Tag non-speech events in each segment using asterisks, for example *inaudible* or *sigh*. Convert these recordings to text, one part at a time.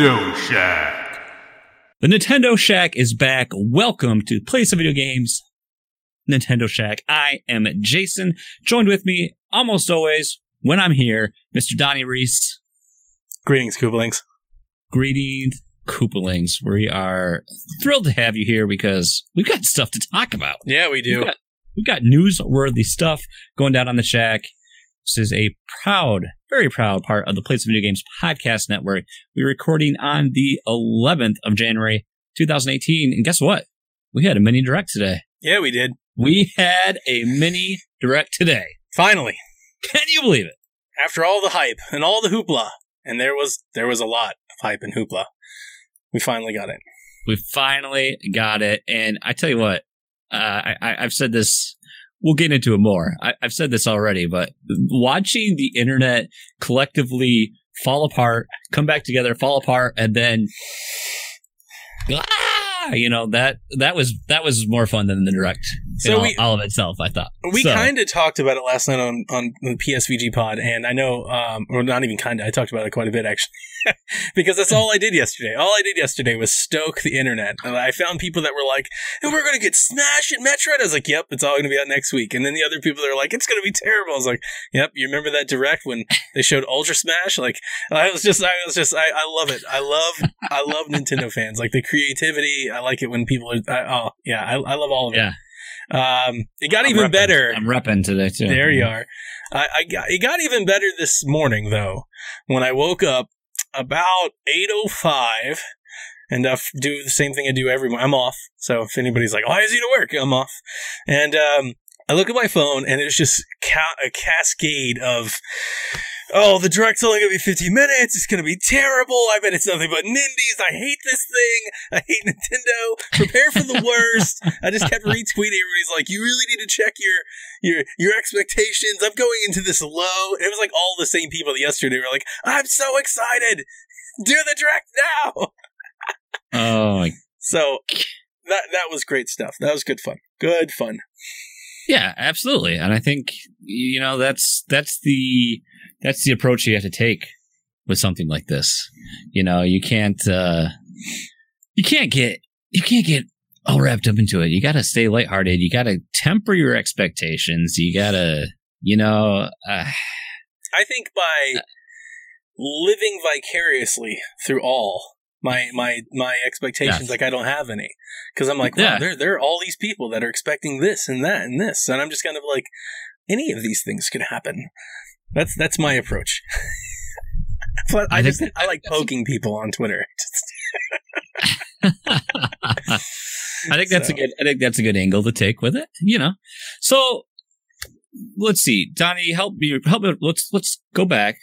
The Nintendo Shack. The Nintendo Shack is back. Welcome to Play Some Video Games. Nintendo Shack. I am Jason. Joined with me, almost always, when I'm here, Mr. Donnie Reese. Greetings, Koopalings. Greetings, Koopalings. We are thrilled to have you here because we've got stuff to talk about. Yeah, we do. We've got, we've got newsworthy stuff going down on the Shack. This is a proud, very proud part of the Play of Video Games podcast network. We're recording on the 11th of January, 2018. And guess what? We had a mini direct today. Yeah, we did. We had a mini direct today. Finally, Can you believe it? after all the hype and all the hoopla, and there was there was a lot of hype and hoopla, we finally got it. We finally got it. And I tell you what, uh, I, I, I've said this. We'll get into it more. I, I've said this already, but watching the internet collectively fall apart, come back together, fall apart, and then, ah, you know that that was that was more fun than the direct. So we- all of itself, I thought. We So, kind of talked about it last night on on the PSVG pod, and I know, um, or not even kind of. I talked about it quite a bit actually, *laughs* because that's all I did yesterday. All I did yesterday was stoke the internet. And I found people that were like, "And "We're going to get smashed at Metroid." I was like, "Yep, it's all going to be out next week." And then the other people that are like, "It's going to be terrible." I was like, "Yep, you remember that direct when they showed Ultra Smash?" Like, I was just, I was just, I, I love it. I love, I love Nintendo fans. Like the creativity. I like it when people are. I, oh yeah, I, I love all of it. Yeah. Um, it got I'm even repping- better. I'm repping today too. There you are. I, I got, it got even better this morning though when I woke up about eight oh five. And f- do the same thing I do every morning. I'm off. So if anybody's like, why is he to work? I'm off. And um, I look at my phone and it's just ca- a cascade of, oh, the direct's only going to be 50 minutes. It's going to be terrible. I bet it's nothing but nindies. I hate this thing. I hate Nintendo. Prepare for the worst. I just kept retweeting. Everybody's like, you really need to check your your your expectations. I'm going into this low. And It was like all the same people that yesterday were like, I'm so excited. Do the direct now. Oh my So that that was great stuff. That was good fun. Good fun. Yeah, absolutely. And I think you know that's that's the that's the approach you have to take with something like this. You know, you can't uh you can't get you can't get all wrapped up into it. You got to stay lighthearted. You got to temper your expectations. You got to, you know, uh, I think by living vicariously through all my my my expectations, like I don't have any, because I'm like, wow, Yeah. there there are all these people that are expecting this and that and this, and I'm just kind of like, any of these things could happen. That's that's my approach. *laughs* but I, I just I like poking people on Twitter. *laughs* I think that's a good. I think that's a good angle to take with it. You know, so let's see, Donnie, help me. Help me. Let's let's go back.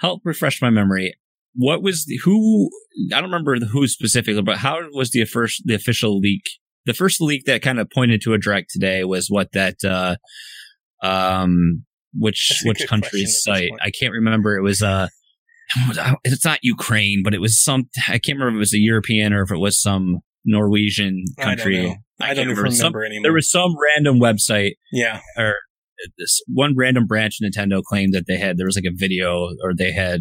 Help refresh my memory. What was the who? I don't remember who specifically, but how was the first the official leak? The first leak that kind of pointed to a direct today was what that uh um which which country's question at this site? I can't remember. It was uh it's not Ukraine, but it was some. I can't remember if it was a European or if it was some Norwegian I don't country. I, can't don't even remember, Some- anymore. there was some random website yeah, or this one random branch Nintendo claimed that they had there was like a video or they had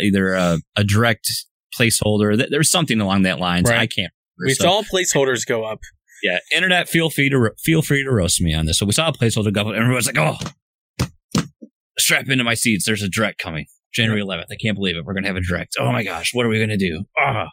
either a, a direct placeholder. Th- There was something along that lines. Right. I can't. remember. we So, saw placeholders go up. yeah, internet. Feel free to ro- feel free to roast me on this. So we saw a placeholder go up, and everyone's like, "Oh, strap into my seats. There's a direct coming, January 11th. I can't believe it. We're gonna have a direct. Oh my gosh, what are we gonna do? Ah,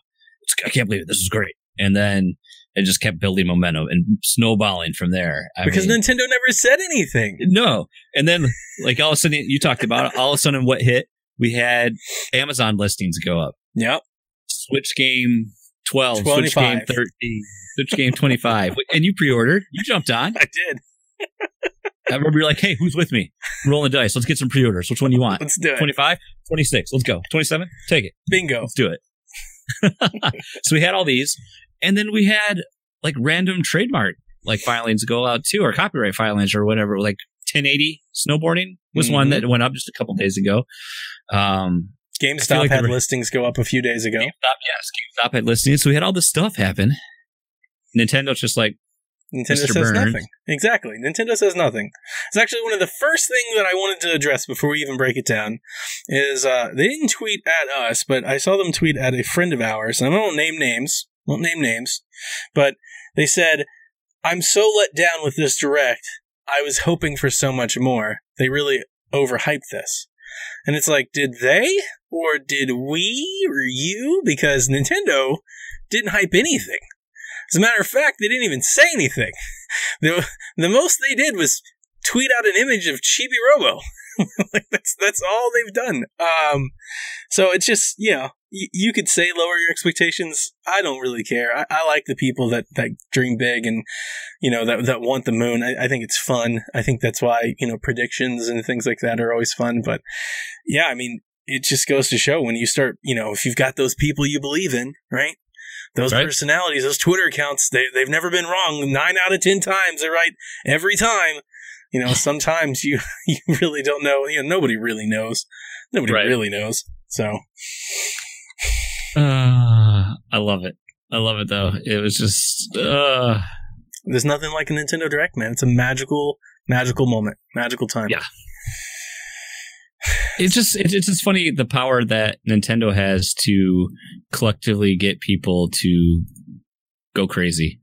I can't believe it. This is great." And then it just kept building momentum and snowballing from there. I because mean, Nintendo never said anything. no. And then, like, all of a sudden, you talked about it. All of a sudden, what hit? We had Amazon listings go up. Yep. Switch game 12, Switch game 25. 13, Switch game 25. And you pre ordered. You jumped on. *laughs* I did. *laughs* I remember you're like, hey, who's with me? Rolling the dice. Let's get some pre orders. Which one do you want? Let's do it. 25? 26. Let's go. 27? Take it. Bingo. Let's do it. *laughs* so we had all these. And then we had like random trademark like filings go out too, or copyright filings or whatever. Like 1080 snowboarding was one Mhm. that went up just a couple days ago. Um, GameStop like had were- listings go up a few days ago. GameStop, yes, GameStop had listings. So we had all this stuff happen. Nintendo's just like, Nintendo Mr. says Burns. nothing. Exactly. Nintendo says nothing. It's actually one of the first things that I wanted to address before we even break it down. Is uh, they didn't tweet at us, but I saw them tweet at a friend of ours, and I won't name names. Won't name names, but they said, "I'm so let down with this direct. I was hoping for so much more. They really overhyped this." And it's like, did they or did we or you? Because Nintendo didn't hype anything. As a matter of fact, they didn't even say anything. *laughs* The, the most they did was tweet out an image of Chibi Robo. *laughs* like that's that's all they've done. Um, so it's just you know y- you could say lower your expectations. I don't really care. I, I like the people that that dream big and you know that that want the moon. I, I think it's fun. I think that's why you know predictions and things like that are always fun. But yeah, I mean it just goes to show when you start you know if you've got those people you believe in, right? Those Right. personalities, those Twitter accounts, they, they've never been wrong. Nine out of ten times they're right every time. You know, *laughs* sometimes you *laughs* you really don't know. You know, nobody really knows. Nobody Right. really knows. So Uh, I love it. I love it though. It was just uh there's nothing like a Nintendo Direct, man. It's a magical, magical moment, magical time. Yeah. It's just it's just funny the power that Nintendo has to collectively get people to go crazy.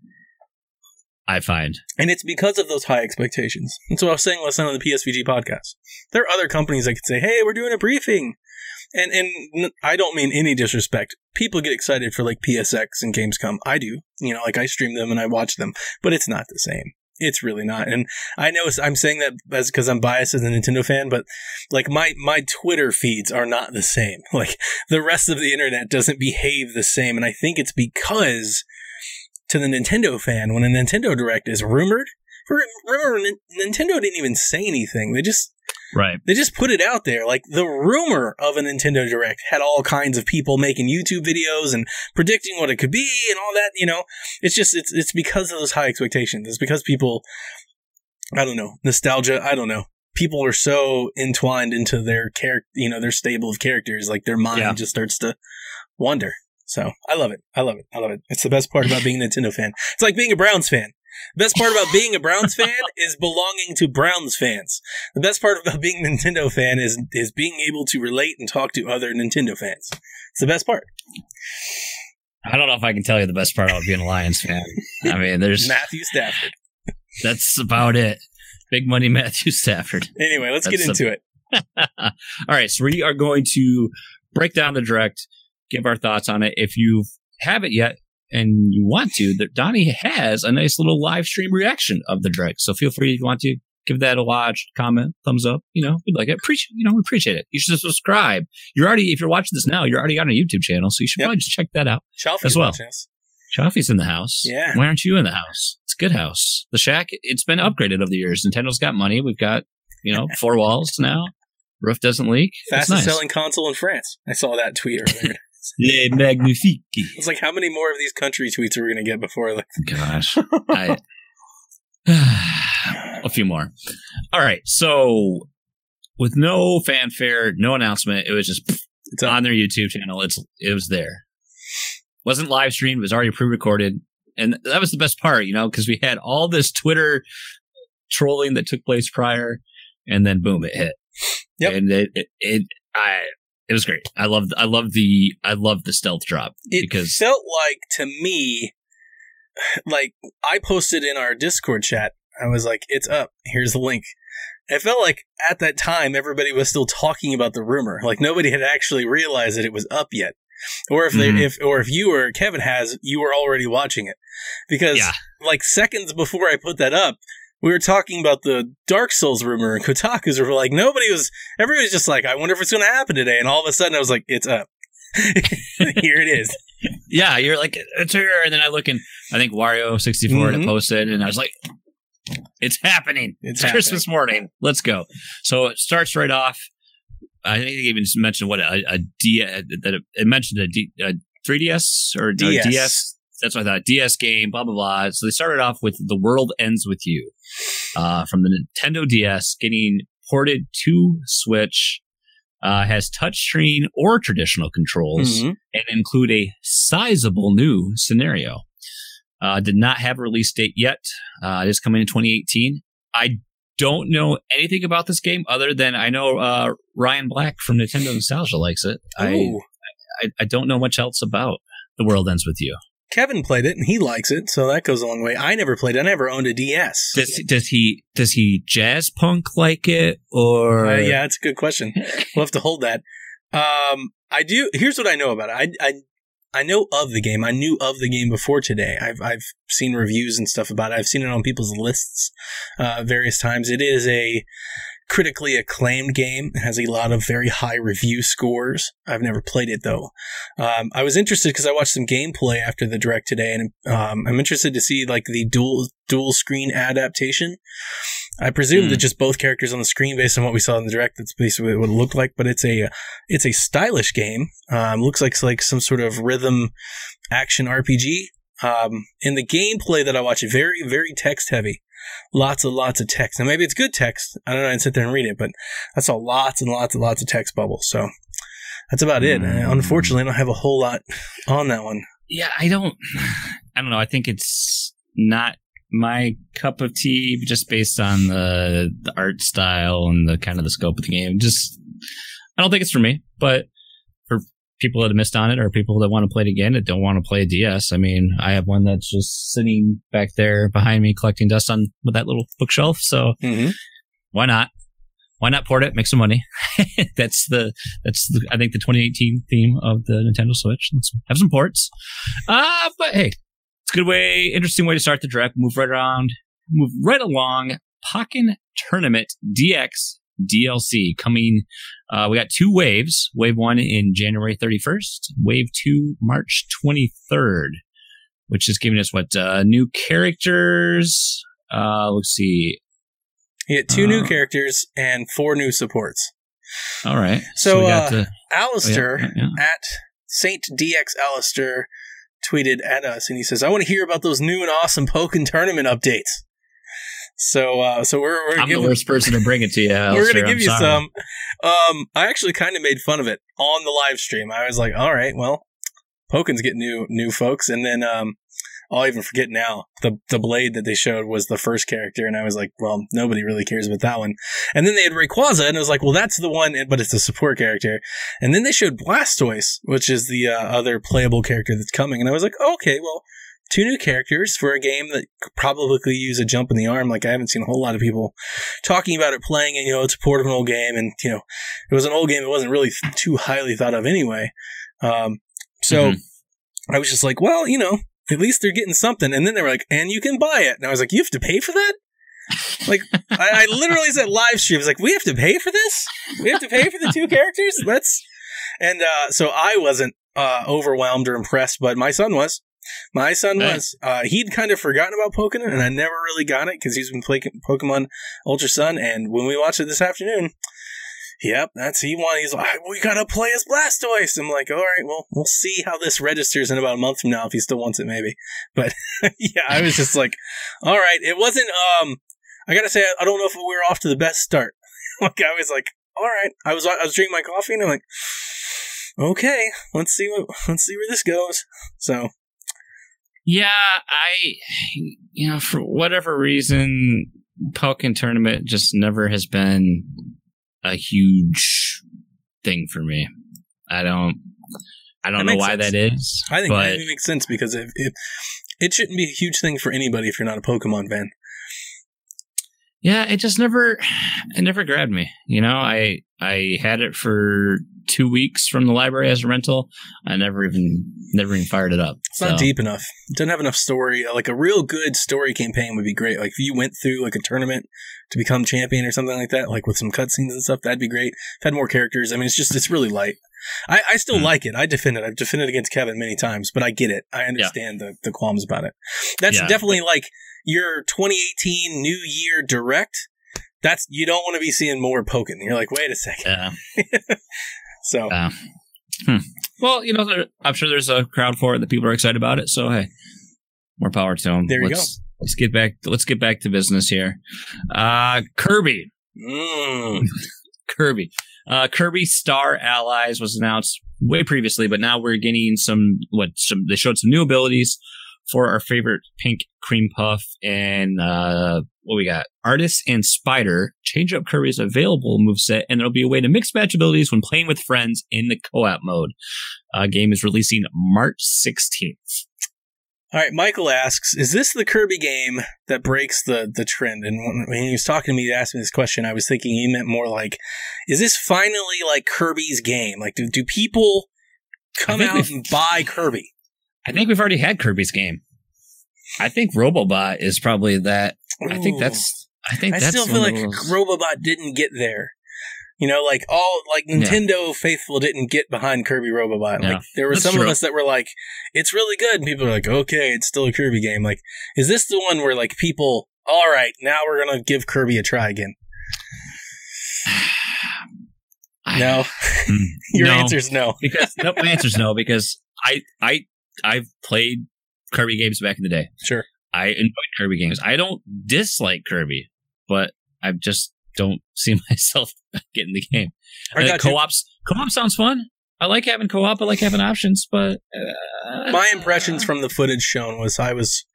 I find. And it's because of those high expectations. That's what I was saying last night on the PSVG podcast. There are other companies that could say, "Hey, we're doing a briefing," and and I don't mean any disrespect. People get excited for like PSX and Gamescom. I do. You know, like I stream them and I watch them, but it's not the same. It's really not. And I know I'm saying that as because I'm biased as a Nintendo fan, but like my my Twitter feeds are not the same. *laughs* Like the rest of the internet doesn't behave the same, and I think it's because to the Nintendo fan when a Nintendo Direct is rumored. Remember, Nintendo didn't even say anything. They just Right. they just put it out there. Like the rumor of a Nintendo Direct had all kinds of people making YouTube videos and predicting what it could be and all that. You know, it's just it's it's because of those high expectations. It's because people, I don't know, nostalgia. I don't know. People are so entwined into their character, you know, their stable of characters. Like their mind Yeah. just starts to wander. So I love it. I love it. I love it. It's the best part about being a Nintendo fan. It's like being a Browns fan. The best part about being a Browns fan is belonging to Browns fans. The best part about being a Nintendo fan is is being able to relate and talk to other Nintendo fans. It's the best part. I don't know if I can tell you the best part about being a Lions fan. I mean, there's Matthew Stafford. that's about it. Big money Matthew Stafford. Anyway, let's get That's into it. *laughs* All right, so we are going to break down the direct, give our thoughts on it. If you haven't yet and you want to, that Donnie has a nice little live stream reaction of the direct. So feel free if you want to give that a watch, comment, thumbs up. You know, we'd like it. Appreciate, you know, we appreciate it. You should subscribe. You're already, if you're watching this now, you're already on a YouTube channel, so you should Yep. probably just check that out. Chalfie's As well. Chaffee's in the house. Yeah. Why aren't you in the house? It's a good house. The shack, it's been upgraded over the years. Nintendo's got money. We've got, you know, four walls now. Roof doesn't leak. Fastest nice. selling console in France. I saw that tweet earlier. *laughs* Le magnifique. it's like, how many more of these country tweets are we going to get before? Like, Gosh. *laughs* I, *sighs* a few more. All right. So, with no fanfare, no announcement, it was just it's on. on their YouTube channel. It's it was there. Wasn't live streamed. It was already pre-recorded, and that was the best part, you know, because we had all this Twitter trolling that took place prior, and then boom, it hit. Yep. And it, it, it I it was great. I loved I love the I love the stealth drop It because felt like to me, *sighs* like I posted in our Discord chat. I was like, "It's up. Here's the link." It felt like at that time everybody was still talking about the rumor. Like nobody had actually realized that it was up yet, or if they, Mhm. if or if you or Kevin has, you were already watching it because Yeah. like seconds before I put that up. We were talking about the Dark Souls rumor, and Kotaku's were like, nobody was, everybody was just like, I wonder if it's going to happen today. And all of a sudden, I was like, it's up. *laughs* Here it is. yeah, you're like it's her, and then I look and I think Wario sixty four had mm-hmm. posted, and I was like, it's happening. It's It's, Christmas morning. Let's go. So it starts right off. I think they even mentioned what a, a D that it, it mentioned a, D, a 3DS or, or DS. DS. That's what I thought. DS game, blah blah blah. So they started off with "The World Ends with You" uh, from the Nintendo DS, getting ported to Switch. Uh, has touchscreen or traditional controls Mhm. and include a sizable new scenario. Uh, did not have a release date yet. Uh, it is coming in 2018. I don't know anything about this game other than I know uh, Ryan Black from Nintendo Nostalgia likes it. I, I I don't know much else about The World Ends with You. Kevin played it and he likes it, so that goes a long way. I never played it. I never owned a DS. Does does he does he jazz punk like it or Uh, yeah, that's a good question. We'll have to hold that. Um, I do. Here's what I know about it. I, I I know of the game. I knew of the game before today. I've I've seen reviews and stuff about it. I've seen it on people's lists uh, various times. It is a critically acclaimed game. It has a lot of very high review scores. I've never played it though. Um, I was interested because I watched some gameplay after the direct today, and um, I'm interested to see like the dual dual screen adaptation. I presume Hmm. that just both characters on the screen, based on what we saw in the direct, that's basically what it looked like. But it's a it's a stylish game. Um, looks like like some sort of rhythm action RPG. Um, in the gameplay that I watch, very very text heavy, lots and lots of text. Now maybe it's good text. I don't know. I didn't sit there and read it, but I saw lots and lots and lots of text bubbles. So that's about it. Mm. Unfortunately, I don't have a whole lot on that one. yeah, I don't *sighs* I don't know. I think it's not my cup of tea just based on the the art style and the kind of the scope of the game. Just I don't think it's for me, but people that have missed on it or people that want to play it again that don't want to play a DS, I mean, I have one that's just sitting back there behind me collecting dust on that little bookshelf, so Mm-hmm. why not? Why not port it? Make some money. *laughs* that's the that's the, I think the 2018 theme of the Nintendo Switch. Let's have some ports. Uh but hey, it's a good way, interesting way to start the direct. Move right around, move right along. Pokken Tournament DX DLC coming. Uh, we got two waves. Wave one in January 31st. Wave two March 23rd, which is giving us what uh, new characters. Uh, let's see. You get two new Uh, characters and four new supports. All right. So, got uh, the Alistair oh, yeah, yeah. at Saint DX Alistair tweeted at us and he says, "I want to hear about those new and awesome Pokken tournament updates." So, uh, so we're we're I'm giving, the worst person to bring it to you. *laughs* we're gonna give I'm you sorry. some. Um, I actually kind of made fun of it on the live stream. I was like, "All right, well, Pokken's getting new new folks," and then um. I'll even forget now. The the blade that they showed was the first character, and I was like, well, nobody really cares about that one. And then they had Rayquaza, and I was like, well, that's the one, but it's a support character. And then they showed Blastoise, which is the uh, other playable character that's coming. And I was like, okay, well, two new characters for a game that could probably use a jump in the arm. Like I haven't seen a whole lot of people talking about it playing it. You know, it's a port of an old game, and you know, it was an old game that wasn't really too highly thought of anyway. Um, so Mhm. I was just like, well, you know, at least they're getting something. And then they were like, and you can buy it. And I was like, you have to pay for that. Like I, I literally said live stream. I was like, we have to pay for this. We have to pay for the two characters. That's and uh, so I wasn't uh, overwhelmed or impressed, but my son was. My son Hey. was. Uh, he'd kind of forgotten about Pokemon, and I never really got it because he's been playing Pokemon Ultra Sun. And when we watched it this afternoon, yep, that's he wanted. He's like, we gotta play as Blastoise. I'm like, all right, well, we'll see how this registers in about a month from now if he still wants it, maybe. *laughs* But yeah, I was just like, all right, it wasn't. Um, I gotta say, I don't know if we were off to the best start. *laughs* like I was like, all right, I was I was drinking my coffee, and I'm like, okay, let's see what let's see where this goes. So Yeah, I, you know, for whatever reason, Pokken tournament just never has been a huge thing for me. I don't, I don't That know why sense. that is. I think it makes sense because it, it it shouldn't be a huge thing for anybody if you're not a Pokemon fan. yeah, it just never, it never grabbed me. You know, I, I had it for two weeks from the library as a rental. I never even, never even fired it up. It's not deep enough. It doesn't have enough story. Like a real good story campaign would be great. Like if you went through like a tournament to become champion or something like that, like with some cutscenes and stuff, that'd be great. If had more characters. I mean, it's just it's really light. I, I still Hmm. like it. I defend it. I've defended against Kevin many times, but I get it. I understand the, the qualms about it. That's Yeah. definitely like your 2018 New Year Direct. That's you don't want to be seeing more Pokken. You're like, wait a second. Yeah. *laughs* So Uh, hmm. Well, you know, there, I'm sure there's a crowd for it that people are excited about it. So hey, more power to them. There you let's, Let's get back. Let's get back to business here. Uh, Kirby, mm, *laughs* Kirby, uh, Kirby Star Allies was announced way previously, but now we're getting some. What some? They showed some new abilities for our favorite pink cream puff and uh, what we got artist and spider change up kirby's available moveset and there'll be a way to mix match abilities when playing with friends in the co-op mode uh, game is releasing march 16th All right, Michael asks, "Is this the Kirby game that breaks the the trend?" And when, when he was talking to me, he asked me this question. I was thinking he meant more like, "Is this finally like Kirby's game? Like, do do people come out and buy Kirby?" I think we've already had kirby's game i think robobot is probably that i think that's i think I that's still feel like Robobot didn't get there. You know, like all like Nintendo faithful didn't get behind Kirby Robobot. Yeah, like there were that's some of us that were like, "It's really good," and people are like, "Okay, it's still a Kirby game." Like, is this the one where like people? All right, now we're gonna give Kirby a try again. *sighs* No, Mm, *laughs* your no. answer's no. because no, my answer's no because I I I've played Kirby games back in the day. Sure. I enjoy Kirby games. I don't dislike Kirby, but I just don't *laughs* see myself *laughs* getting the game. I got co-ops co-op sounds fun. I like having co-op. I like having options, but uh, My impressions from the footage shown was I was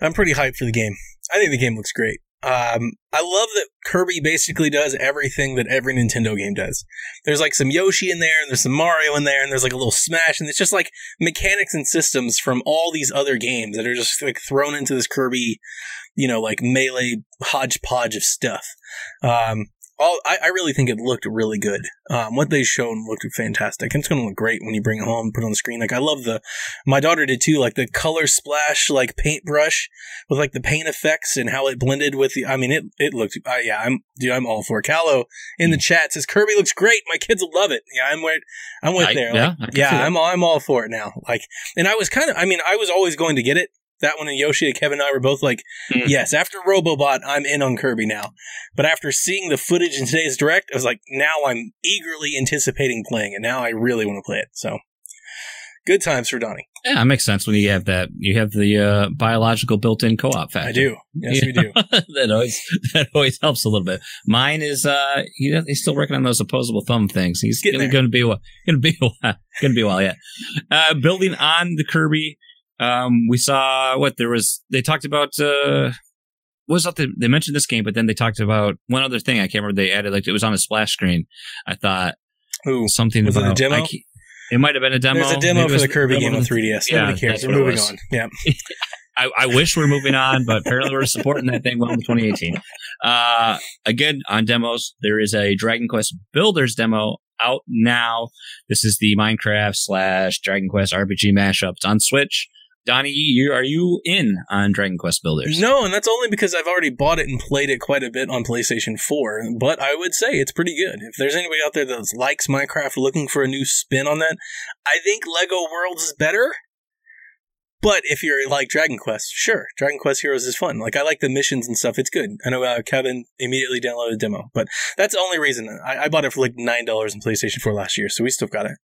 I'm pretty hyped for the game. I think the game looks great. Um, I love that Kirby basically does everything that every Nintendo game does. There's like some Yoshi in there, and there's some Mario in there, and there's like a little Smash, and it's just like mechanics and systems from all these other games that are just like thrown into this Kirby, you know, like melee hodgepodge of stuff. Um, all I, I really think it looked really good. Um, what they shown looked fantastic. And it's going to look great when you bring it home and put it on the screen. Like I love the my daughter did too, like the color splash, like paintbrush with like the paint effects and how it blended with the. I mean, it it looked. Uh, yeah, I'm dude. I'm all for it. Callow in the chat says Kirby looks great. My kids will love it. Yeah, I'm with. I'm with I- there. yeah, Like, yeah. I'm I'm all for it now. Like, and I was kind of. I mean, I was always going to get it. That one and Yoshi and Kevin and I were both like, Mm. yes. After Robobot, I'm in on Kirby now. But after seeing the footage in today's direct, I was like, now I'm eagerly anticipating playing it. Now I really want to play it. So, good times for Donnie. yeah, it makes sense when you have that. You have the uh, biological built-in co-op factor. I do. Yes, we do. *laughs* that always *laughs* that always helps a little bit. Mine is uh he, he's still working on those opposable thumb things. He's *laughs* gonna, be a while, gonna be a while, gonna be a while yet. Uh, building on the Kirby, um, we saw what there was. They talked about uh. what Was that the, they mentioned this game, but then they talked about one other thing. I can't remember. They added like it was on a splash screen. I thought Ooh. something Was it a demo? It might have been a demo. There's a demo Maybe for the Kirby game on the- 3DS. Yeah, Nobody cares. We're moving on. Yeah. *laughs* I, I wish we are moving on, but apparently we're supporting that thing well in 2018. Uh, again, on demos, there is a Dragon Quest Builders demo out now. This is the Minecraft slash Dragon Quest RPG mashup. It's on Switch. Donnie, you are you in on Dragon Quest Builders? No, and that's only because I've already bought it and played it quite a bit on PlayStation 4. But I would say it's pretty good. If there's anybody out there that likes Minecraft looking for a new spin on that, I think Lego Worlds is better. But if you're like Dragon Quest, sure, Dragon Quest Heroes is fun. Like I like the missions and stuff. It's good. I know uh, Kevin immediately downloaded the demo, but that's the only reason I, I bought it for like nine dollars in PlayStation 4 last year, so we still got it.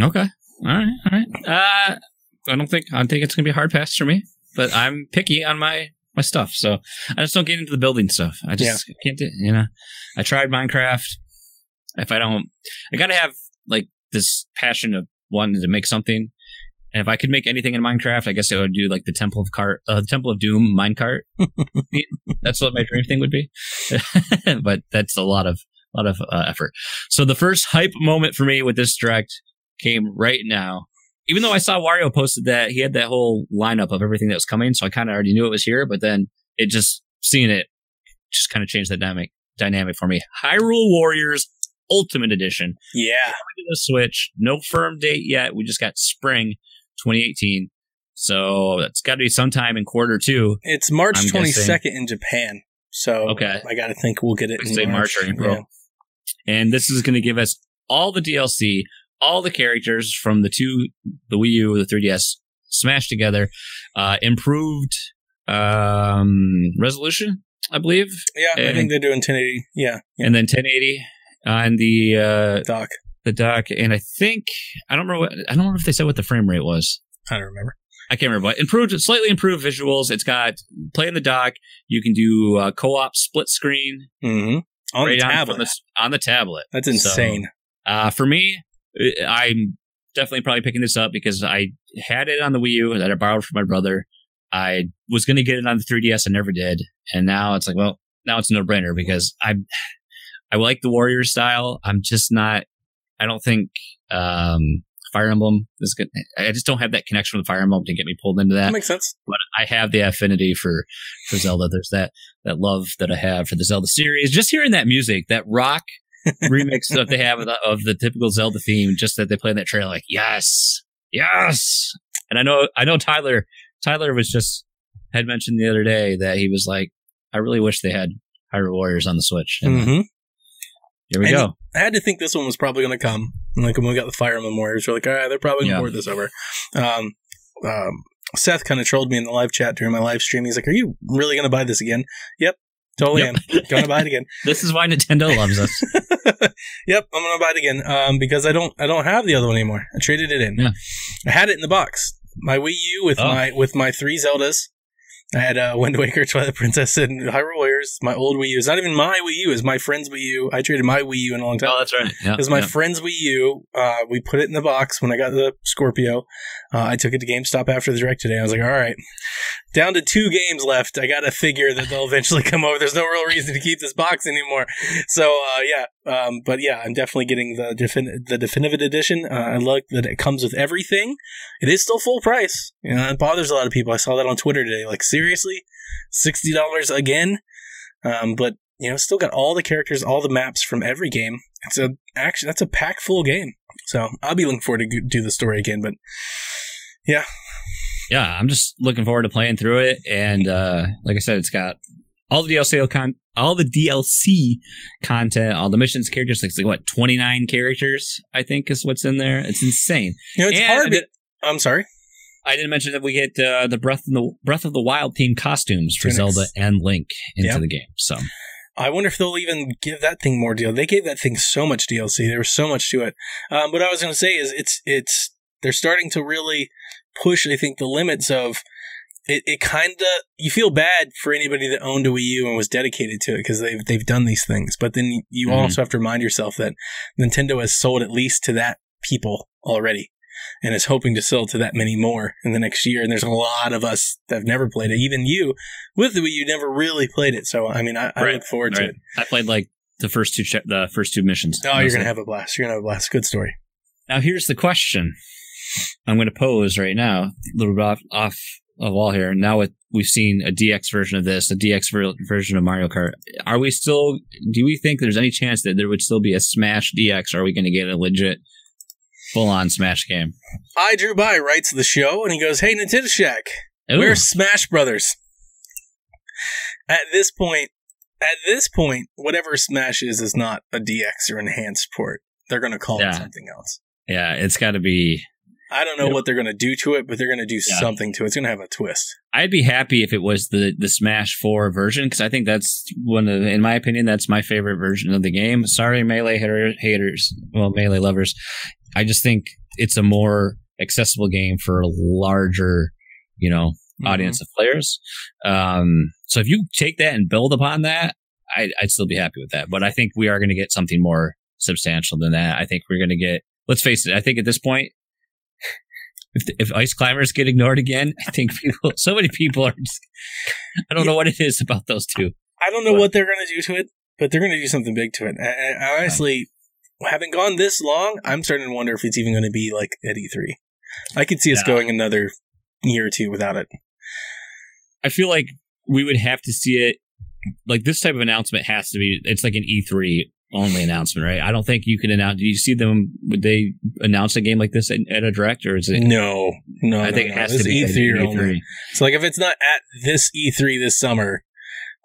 Okay. All right. All right. Uh, I don't think I think it's gonna be a hard pass for me, but I'm picky on my my stuff, so I just don't get into the building stuff. I just can't do. You know, I tried Minecraft. If I don't, I gotta have like this passion of wanting to make something. And if I could make anything in Minecraft, I guess I would do like the Temple of Cart, uh, Temple of Doom minecart. *laughs* that's what my dream thing would be. *laughs* but that's a lot of a lot of uh, effort. So the first hype moment for me with this direct came right now. Even though I saw Wario posted that he had that whole lineup of everything that was coming, so I kind of already knew it was here. But then it just seeing it just kind of changed the dynamic dynamic for me. Hyrule Warriors Ultimate Edition Yeah, the Switch. No firm date yet. We just got spring 2018. So that's got to be sometime in quarter two. it's March I'm twenty guessing- in Japan. So Okay. I got to think we'll get it in Say March or April. Yeah. And this is going to give us all the DLC, all the characters from the two, the Wii U, the 3DS smashed together, uh, improved um, resolution, I believe, Yeah, I think they're doing 1080. Yeah, yeah. and then 1080 on the uh, Doc. the dock. And I think I don't remember. What, I don't remember if they said what the frame rate was. I don't remember. I can't remember, but improved, slightly improved visuals. It's got play in the dock. You can do uh, co-op split screen Mm-hmm. On right the on, tablet. from the, on the tablet. That's So, insane. Uh, for me, I'm definitely probably picking this up because I had it on the Wii U that I borrowed from my brother. I was going to get it on the 3DS. I never did. And now it's like, well, now it's a no brainer because I, *sighs* I like the warrior style. I'm just not, I don't think, um, Fire Emblem is good. I just don't have that connection with Fire Emblem to get me pulled into that. That makes sense. But I have the affinity for, for Zelda. There's that, that love that I have for the Zelda series. Just hearing that music, that rock remix that they have of the, of the typical Zelda theme, just that they play in that trailer, like, yes, yes. And I know, I know Tyler, Tyler was just, had mentioned the other day that he was like, I really wish they had Hyrule Warriors on the Switch. And Mm-hmm. here we And go. I had to think this one was probably going to come. Like when we got the Fire Emblem Warriors, we're like, all right, they're probably going to Yeah. port this over. Um, um, Seth kind of trolled me in the live chat during my live stream. He's like, "Are you really going to buy this again?" Yep, totally Yep. am. Going to buy it again. *laughs* This is why Nintendo loves us. *laughs* yep, I'm going to buy it again. Um, because I don't, I don't have the other one anymore. I traded it in. Yeah. I had it in the box. My Wii U with Oh. my with my three Zeldas. I had uh, Wind Waker, *laughs* Twilight Princess, and Hyrule Warriors. My old Wii U. It's not even my Wii U. It's my friend's Wii U. I traded my Wii U in a long time. oh, that's right. Yeah, It was my yeah. friend's Wii U. Uh, we put it in the box when I got the Scorpio. Uh, I took it to GameStop after the direct today. I was like, all right, down to two games left. I got to figure that they'll eventually come over. There's no real reason to keep this box anymore. So, uh, yeah. Um, but yeah, I'm definitely getting the defin- the definitive edition. Uh, I like that it comes with everything. It is still full price. You know, it bothers a lot of people. I saw that on Twitter today. Like, seriously? $60 again? Um, but you know, still got all the characters, all the maps from every game. It's a actually that's a pack full game. So I'll be looking forward to do the story again. But yeah, I'm just looking forward to playing through it. And uh, like I said, it's got all the DLC con, all the DLC content, all the missions, characters. Like, it's like what, 29 characters? I think is what's in there. It's insane. you know, it's And hard. Did- I'm sorry. I didn't mention that we get uh, the Breath of the Breath of the Wild theme costumes for Tunics. Zelda and Link into Yeah. the game. So I wonder if they'll even give that thing more deal. They gave that thing so much DLC. There was so much to it. Um, what I was going to say is it's it's they're starting to really push. I think the limits of it. It kind of you feel bad for anybody that owned a Wii U and was dedicated to it because they've they've done these things. But then you Mhm. also have to remind yourself that Nintendo has sold at least to that people already. And is hoping to sell to that many more in the next year. And there's a lot of us that have never played it. Even you, with the Wii, U never really played it. So I mean, I, I Right. look forward to it. I played like the first two cha- the first two missions. Oh, you're gonna have a blast. You're gonna have a blast. Good story. Now here's the question I'm going to pose right now, a little bit off, off of wall here. Now with, we've seen a DX version of this, a DX ver- version of Mario Kart. Are we still? Do we think there's any chance that there would still be a Smash DX? Or are we going to get a legit full on Smash game? I Drew By writes the show and he goes, Hey, Nintendo Shack, Ooh. where's Smash Brothers? At this point, at this point, whatever Smash is is not a DX or enhanced port. They're gonna call Yeah. it something else. yeah, it's got to be. I don't know what they're gonna do to it, but they're gonna do Yeah. something to it. It's gonna have a twist. I'd be happy if it was the the Smash Four version because I think that's one of, in my opinion, that's my favorite version of the game. Sorry, melee hater, haters, well, melee lovers. I just think it's a more accessible game for a larger, you know, audience of players. Um, so if you take that and build upon that, I, I'd still be happy with that. But I think we are going to get something more substantial than that. I think we're going to get. Let's face it. I think at this point, if if ice climbers get ignored again, I think people, so many people are. Just, I don't know what it is about those two. I don't know But- what they're gonna do to it, but they're gonna do something big to it. I, I honestly, having gone this long, I'm starting to wonder if it's even gonna be like at E3. I could see us Yeah. going another year or two without it. I feel like we would have to see it. Like this type of announcement has to be. It's like an E3 only announcement, right? I don't think you can announce. Do you see them? Would they announce a game like this at, at a direct, or is it? No, no, I no, think no. it has This to be is at E3 only. So like if it's not at this E3 this summer,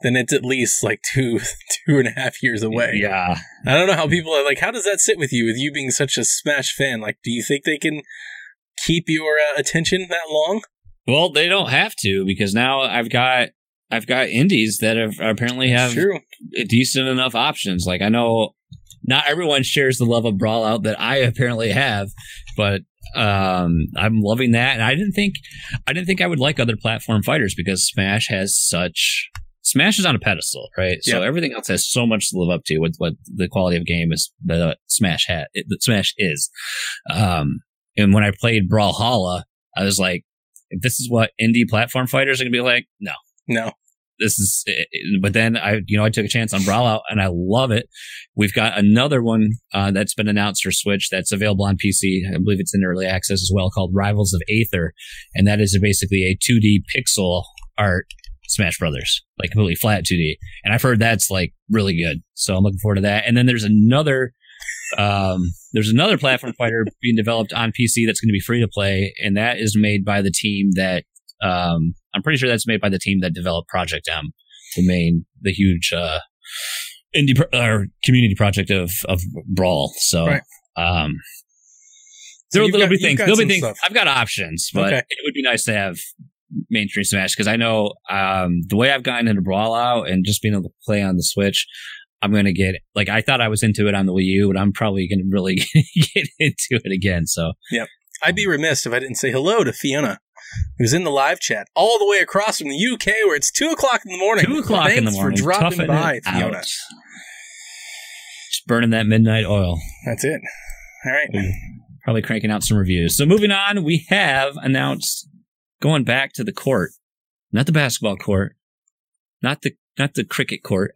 then it's at least like two *laughs* two and a half years away. Yeah, I don't know how people are like. How does that sit with you? With you being such a Smash fan, like, do you think they can keep your uh, attention that long? Well, they don't have to because now I've got I've got indies that have apparently have True. decent enough options. Like I know not everyone shares the love of Brawlout that I apparently have, but um I'm loving that. And I didn't think I didn't think I would like other platform fighters because Smash has such Smash is on a pedestal, right? So everything else has so much to live up to with what the quality of game is that Smash had that Smash is. Um And when I played Brawlhalla, I was like, if this is what indie platform fighters are gonna be like, no, No. This is. But then I, you know, I took a chance on Brawlout, and I love it. We've got another one uh, that's been announced for Switch that's available on PC. I believe it's in early access as well, called Rivals of Aether, and that is basically a 2D pixel art Smash Brothers, like completely flat 2D. And I've heard that's like really good, so I'm looking forward to that. And then there's another. Um, there's another platform fighter being developed on PC that's going to be free to play, and that is made by the team that um, I'm pretty sure that's made by the team that developed Project M, the main, the huge uh, indie pro- or community project of of Brawl. So, Right. um, So there'll, got- be things. There'll be things. stuff. I've got options, but Okay. it would be nice to have mainstream Smash because I know um, the way I've gotten into Brawlout and just being able to play on the Switch. I'm gonna get like I thought I was into it on the Wii U, but I'm probably gonna really *laughs* get into it again. So Yeah. I'd be remiss if I didn't say hello to Fiona, who's in the live chat all the way across from the UK where it's 2 o'clock in the morning. two o'clock in the Thanks morning, for dropping toughing by, Fiona. out. Just burning that midnight oil. That's it. All right. probably cranking out some reviews. So moving on, we have announced going back to the court, not the basketball court, not the not the cricket court.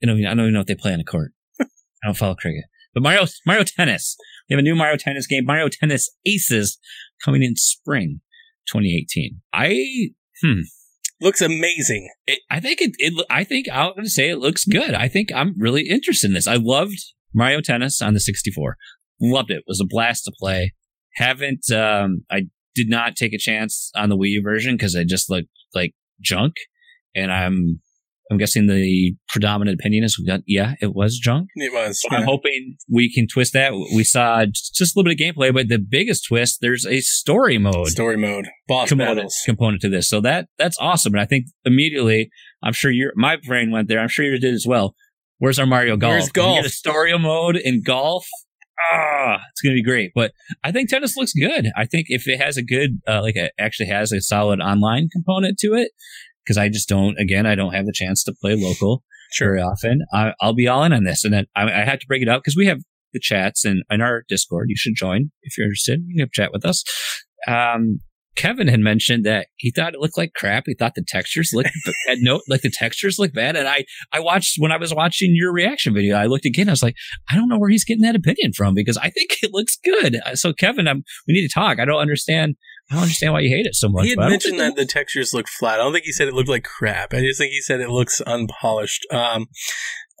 You know, I don't even know if they play on a court. *laughs* I don't follow cricket, but Mario Mario Tennis. We have a new Mario Tennis game, Mario Tennis Aces, coming in spring 2018. I Looks amazing. it, I think it, it. I think I'm going to say it looks good. I think I'm really interested in this. I loved Mario Tennis on the 64. Loved it. Was a blast to play. Haven't. Um, I did not take a chance on the Wii U version because it just looked like junk, and I'm. I'm guessing the predominant opinion is we got yeah, it was junk. It was. So I'm hoping we can twist that. We saw just a little bit of gameplay, but the biggest twist, there's a story mode Story mode. Boss component, battles. component to this. So that that's awesome. And I think immediately, I'm sure your my brain went there. I'm sure yours did as well. Where's our Mario Golf? Where's golf? get a story mode in golf. Ah, it's gonna be great. But I think tennis looks good. I think if it has a good, uh, like, it actually has a solid online component to it, because I just don't. Again, I don't have the chance to play local very often. I, I'll be all in on this, and then I, I have to break it up because we have the chats and in our Discord. You should join if you're interested. You can chat with us. Um, Kevin had mentioned that he thought it looked like crap. He thought the textures looked *laughs* had no like the textures look bad. And I I watched when I was watching your reaction video. I looked again. I was like, I don't know where he's getting that opinion from because I think it looks good. Uh, So Kevin, I'm, we need to talk. I don't understand. I don't understand why you hate it so much. He had but I don't mentioned that the textures look flat. I don't think he said it looked like crap. I just think he said it looks unpolished. Um,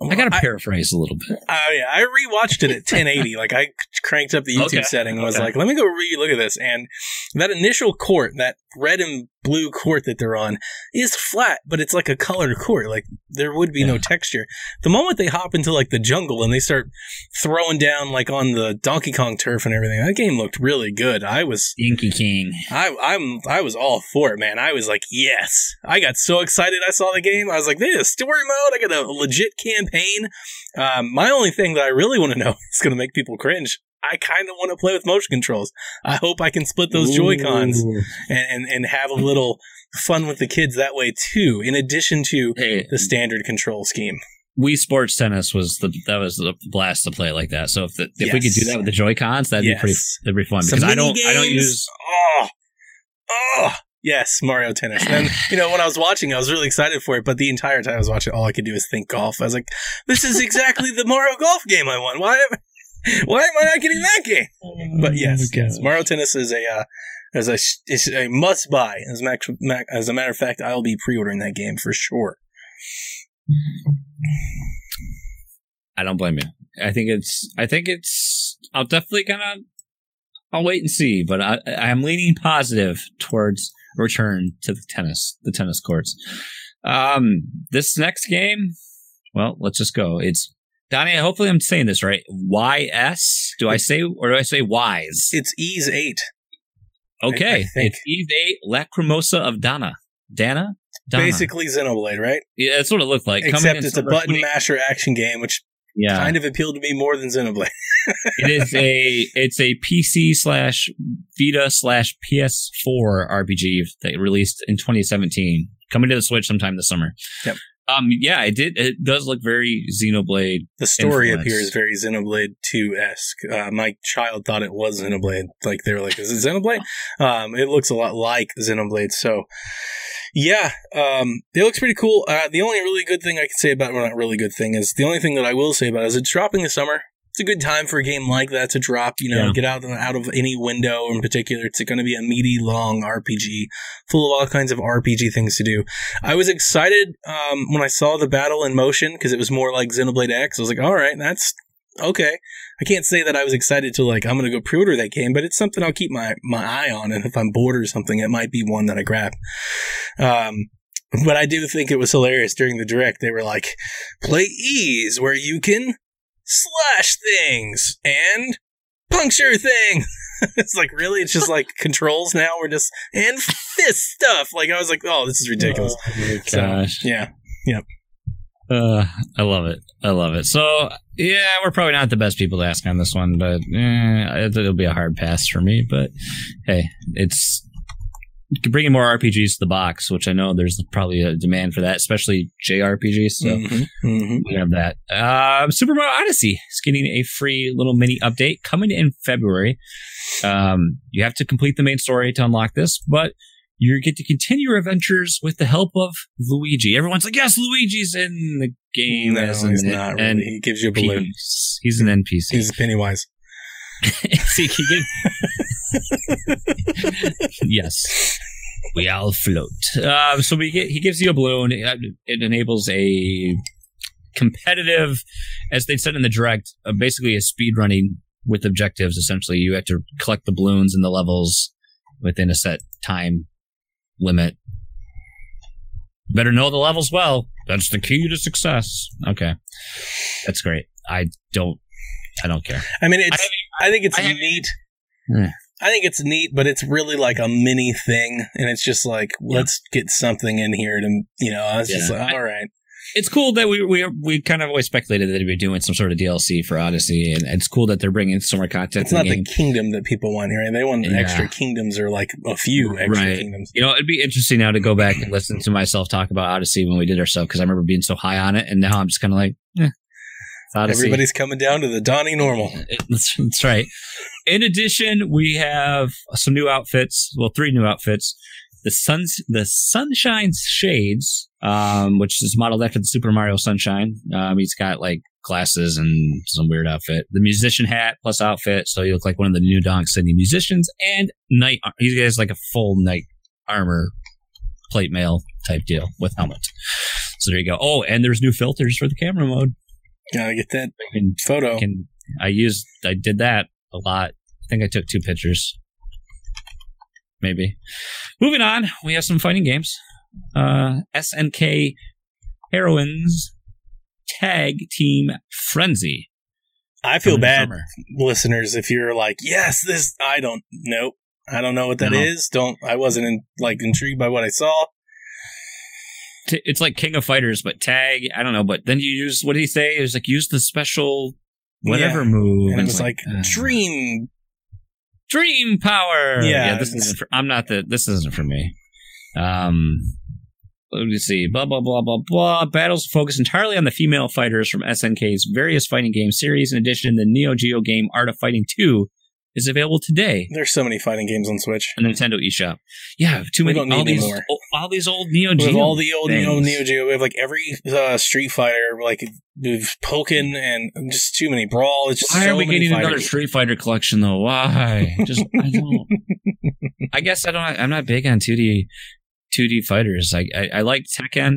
I got to paraphrase a little bit. Oh yeah, I rewatched it at 1080. like I cranked up the YouTube Okay, setting and was okay. like, let me go re-look at this. And that initial court, that red and blue court that they're on, is flat, but it's like a colored court. Like there would be no texture. The moment they hop into like the jungle and they start throwing down like on the Donkey Kong turf and everything, that game looked really good. I was Inky King. I, I'm I was all for it, man. I was like, yes. I got so excited. I saw the game. I was like, this story mode. I got a legit campaign. Um, my only thing that I really want to know *laughs* is going to make people cringe. I kind of want to play with motion controls. I hope I can split those Joy Cons and, and and have a little fun with the kids that way too. In addition to Hey, the standard control scheme. Wii Sports Tennis was the that was the blast to play like that. So if the, if we could do that with the Joy Cons, that'd Yes. be pretty that'd be fun Some because I don't mini I don't use Oh, oh, yes, Mario Tennis. And you know, when I was watching, I was really excited for it. But the entire time I was watching, all I could do was think golf. I was like, "This is exactly the Mario Golf game I want. Why, am, why am I not getting that game?" But yes, yes, Mario Tennis is a uh, is a is a must buy. As a, mac- mac- as a matter of fact, I'll be pre ordering that game for sure. I don't blame you. I think it's I think it's I'll definitely kind of I'll wait and see, but I I'm leaning positive towards return to the tennis the tennis courts. Um, this next game, well, let's just go. It's Donnie. Hopefully, I'm saying this right. Y S. Do I say or do I say Wise? It's Ease Eight. Okay, I think. it's Eve Eight Lacrimosa of Dana. Dana. Dana. Basically Xenoblade, right? yeah, that's what it looked like. Coming Except in it's a button 20 masher action game, which Yeah, kind of appealed to me more than Xenoblade. *laughs* it is a it's a PC slash Vita slash PS4 RPG that released in 2017, coming to the Switch sometime this summer. Yep. Um, yeah, it did. It does look very Xenoblade. The story Influence. appears very Xenoblade 2 esque. Uh, my child thought it was Xenoblade. Like, they were like, is it Xenoblade? *laughs* Um, it looks a lot like Xenoblade. So, yeah, um, it looks pretty cool. Uh, the only really good thing I can say about well, not really good thing is the only thing that I will say about it is it's dropping this summer. It's a good time for a game like that to drop. You know, Yeah. get out out of any window in particular. It's going to be a meaty, long RPG full of all kinds of RPG things to do. I was excited um, when I saw the battle in motion because it was more like Xenoblade X. I was like, all right, that's okay. I can't say that I was excited to like I'm going to go pre-order that game, but it's something I'll keep my my eye on, and if I'm bored or something, it might be one that I grab. Um, but I do think it was hilarious during the direct. They were like, "Play ease, where you can slash things and puncture things." *laughs* it's like really, it's just like controls now. We're just and fist stuff. Like I was like, "Oh, this is ridiculous." So, Gosh. Yeah, yeah. Uh, I love it. I love it. So yeah, we're probably not the best people to ask on this one, but eh, it'll be a hard pass for me. But hey, it's bringing more RPGs to the box, which I know there's probably a demand for that, especially JRPGs. So Mhm, mhm. we have that. Uh, Super Mario Odyssey is getting a free little mini update coming in February. Um, you have to complete the main story to unlock this, but you get to continue your adventures with the help of Luigi. Everyone's like, "Yes, Luigi's in the game No, as he's an not really. He gives you a balloon. He's an NPC. He's Pennywise. *laughs* See, *laughs* yes, we all float. Uh, so we get he gives you a balloon. It, it enables a competitive, as they said in the direct, uh, basically a speed running with objectives. Essentially, you have to collect the balloons and the levels within a set time limit. Better know the levels well. That's the key to success. Okay, that's great. I don't. I don't care. I mean, it's. I, think it's I neat. Eh. I think it's neat, but it's really like a mini thing, and it's just like let's get something in here to you know. I was just Yeah. like, all right, it's cool that we we we kind of always speculated that they'd be doing some sort of DLC for Odyssey, and it's cool that they're bringing some more content. it's not the the kingdom that people want here. and They want Yeah. extra kingdoms or like a few extra Right. kingdoms. You know, it'd be interesting now to go back and listen to myself talk about Odyssey when we did our stuff because I remember being so high on it, and now I'm just kind of like, eh, Odyssey. Everybody's coming down to the Donnie normal. *laughs* That's, that's right. In addition, we have some new outfits. Well, three new outfits. The suns, the Sunshine Shades, um, which is modeled after the Super Mario Sunshine. Um, he's got like glasses and some weird outfit. The musician hat plus outfit, so you look like one of the New Donk City musicians. And knight, he has got like a full knight armor, plate mail type deal with helmet. So there you go. Oh, and there's new filters for the camera mode. Gotta get that I can photo. can I used I did that a lot. I think I took two pictures. Maybe. Moving on, we have some fighting games. Uh SNK Heroines Tag Team Frenzy. I feel bad, summer. listeners, if you're like, yes, this. I don't. Nope. I don't know what that is. No. Don't. I wasn't in, like intrigued by what I saw. It's like King of Fighters, but tag. I don't know, but then you use what did he say? It was like use the special whatever Yeah. move. And it it's was like, uh, dream. Dream Power. Yeah, yeah this isn't. For, I'm not the. This isn't for me. Um, let me see. Blah blah blah blah blah. Battles focus entirely on the female fighters from SNK's various fighting game series. In addition, the Neo Geo game Art of Fighting Two is available today There's so many fighting games on Switch. the Nintendo eShop. Yeah, too We many. don't need all these, oh, all these old Neo We Geo. have all the old Neo. Neo Geo. We have like every uh, Street Fighter, like we've Pokken, and just too many Brawl. It's just Why so are we getting another. Street Fighter collection though? Why? *laughs* Just I don't. I guess I don't. I'm not big on 2D 2D fighters. I I, I liked Tekken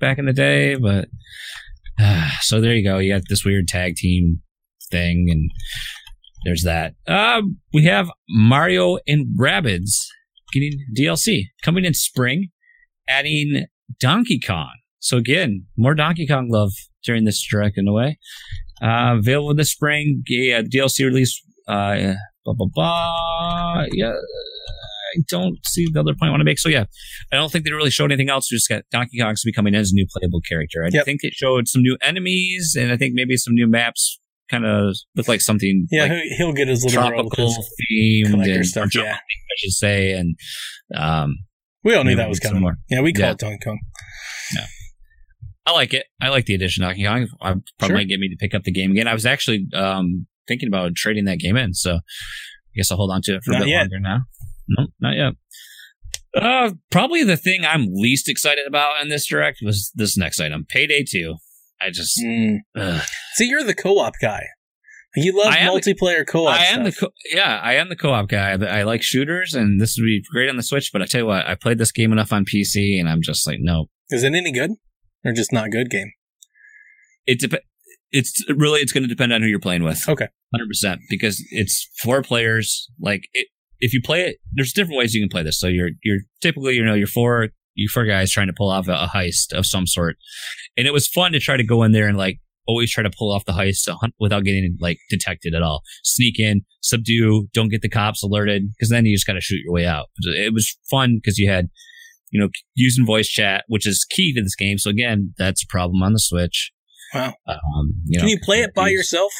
back in the day, but so there you go. You got this weird tag team thing, and there's that. Um, we have Mario and Rabbids getting DLC coming in spring, adding Donkey Kong. So again, more Donkey Kong love during this direct in a way. Uh, available this spring. Yeah, DLC release. Uh, blah blah blah. Yeah, I don't see the other point I want to make. So yeah, I don't think they really showed anything else. We just got Donkey Kong's becoming his new playable character. I Yep. think it showed some new enemies, and I think maybe some new maps. Kind of look like something Yeah, like he- he'll get his little tropical themed and stuff. Yeah, I should say, and um, we all knew that was coming. Yeah, we call Yeah. it Donkey Kong. Yeah. I like it. I like the addition of Donkey Kong. I probably Sure. get me to pick up the game again. I was actually um, thinking about trading that game in, so I guess I'll hold on to it for Not a bit yet. longer now. No, not yet. Uh, probably the thing I'm least excited about in this direct was this next item, Payday Two. I just, Mm. See, you're the co-op guy. You love am the- multiplayer co-op. I am the stuff. co- yeah, I am the co-op guy. I, I like shooters, and this would be great on the Switch. But I tell you what, I played this game enough on PC, and I'm just like, no, Is it any good or just not good game? it dep- it's really it's going to depend on who you're playing with. Okay. hundred percent because it's four players. Like it, if you play it, there's different ways you can play this. So you're you're typically you know you're four you four guys trying to pull off a, a heist of some sort, and it was fun to try to go in there and like always try to pull off the heist without getting like detected at all. Sneak in, subdue, don't get the cops alerted because then you just got to shoot your way out. It was fun because you had you know using voice chat, which is key to this game. So again, that's a problem on the Switch. Wow. Um, you Can know, you play it by yourself?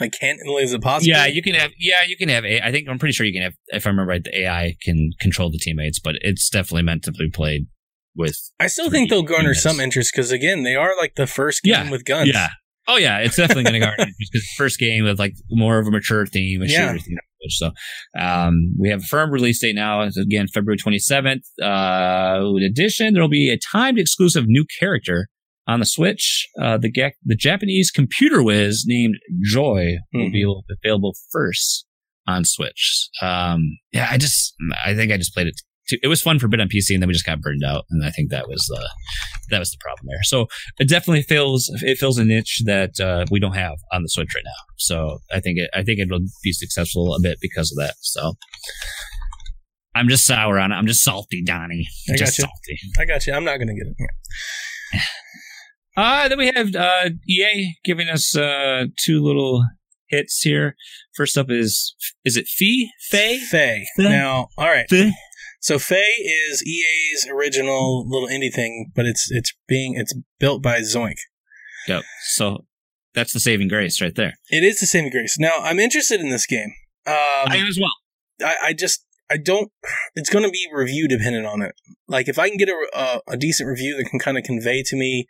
Like, can is it possible? Yeah, you can have. Yeah, you can have. A- I think I'm pretty sure you can have. If I remember right, the AI can control the teammates, but it's definitely meant to be played with. I still think they'll garner Yes. some interest because again, they are like the first game Yeah, with guns. Yeah. Oh yeah, it's definitely going to garner interest because first game with like more of a mature theme, a Yeah. shooter theme. So um, we have a firm release date now. It's again February 27th. Uh, in addition, there will be a timed exclusive new character on the Switch. Uh, the ga- the Japanese computer whiz named Joy will Mhm. be available first on Switch. Um, yeah, I just I think I just played it. Too. It was fun for a bit on PC, and then we just got burned out, and I think that was the that was the problem there. So it definitely fills it fills a niche that uh, we don't have on the Switch right now. So I think it I think it'll be successful a bit because of that. So I'm just sour on it. I'm just salty, Donnie. I just gotcha. salty. I got you. I'm not gonna get it. Yeah. Uh, then we have uh, EA giving us uh, two little hits here. First up is is it Fee Faye? Faye. Faye? Now, all right. Faye? So Faye is EA's original little indie thing, but it's it's being it's built by Zoink. Yep. So that's the saving grace right there. It is the saving grace. Now, I'm interested in this game. Um, I am as well. I, I just I don't. It's going to be review dependent on it. Like if I can get a, a a decent review that can kind of convey to me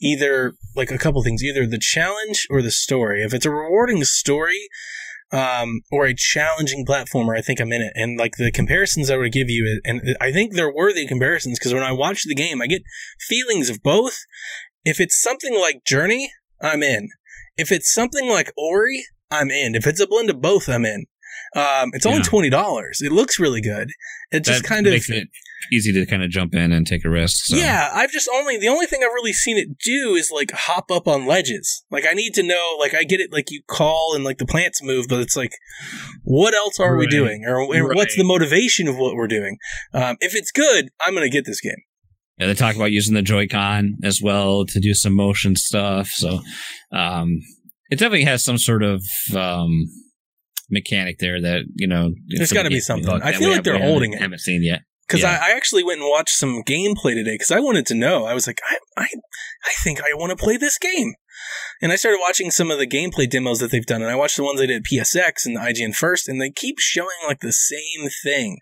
either like a couple things, either the challenge or the story. If it's a rewarding story. Um, or a challenging platformer, I think I'm in it. And like the comparisons I would give you, and I think they're worthy comparisons because when I watch the game, I get feelings of both. If it's something like Journey, I'm in. If it's something like Ori, I'm in. If it's a blend of both, I'm in. Um, it's only Yeah. twenty dollars. It looks really good. It just that kind of makes it easy to kind of jump in and take a risk. So. yeah. I've just only the only thing I've really seen it do is like hop up on ledges. Like I need to know. Like I get it. Like you call and like the plants move, but it's like, what else are we doing, or, or what's the motivation of what we're doing? Um, if it's good, I'm gonna get this game. Yeah, they talk about using the Joy-Con as well to do some motion stuff. So um, it definitely has some sort of um, mechanic there that you know. There's gotta be something. I feel like they're holding it. Haven't seen yet. Because Yeah. I, I actually went and watched some gameplay today because I wanted to know. I was like, I, I, I think I want to play this game. And I started watching some of the gameplay demos that they've done. And I watched the ones they did at PSX and the IGN first, and they keep showing like the same thing.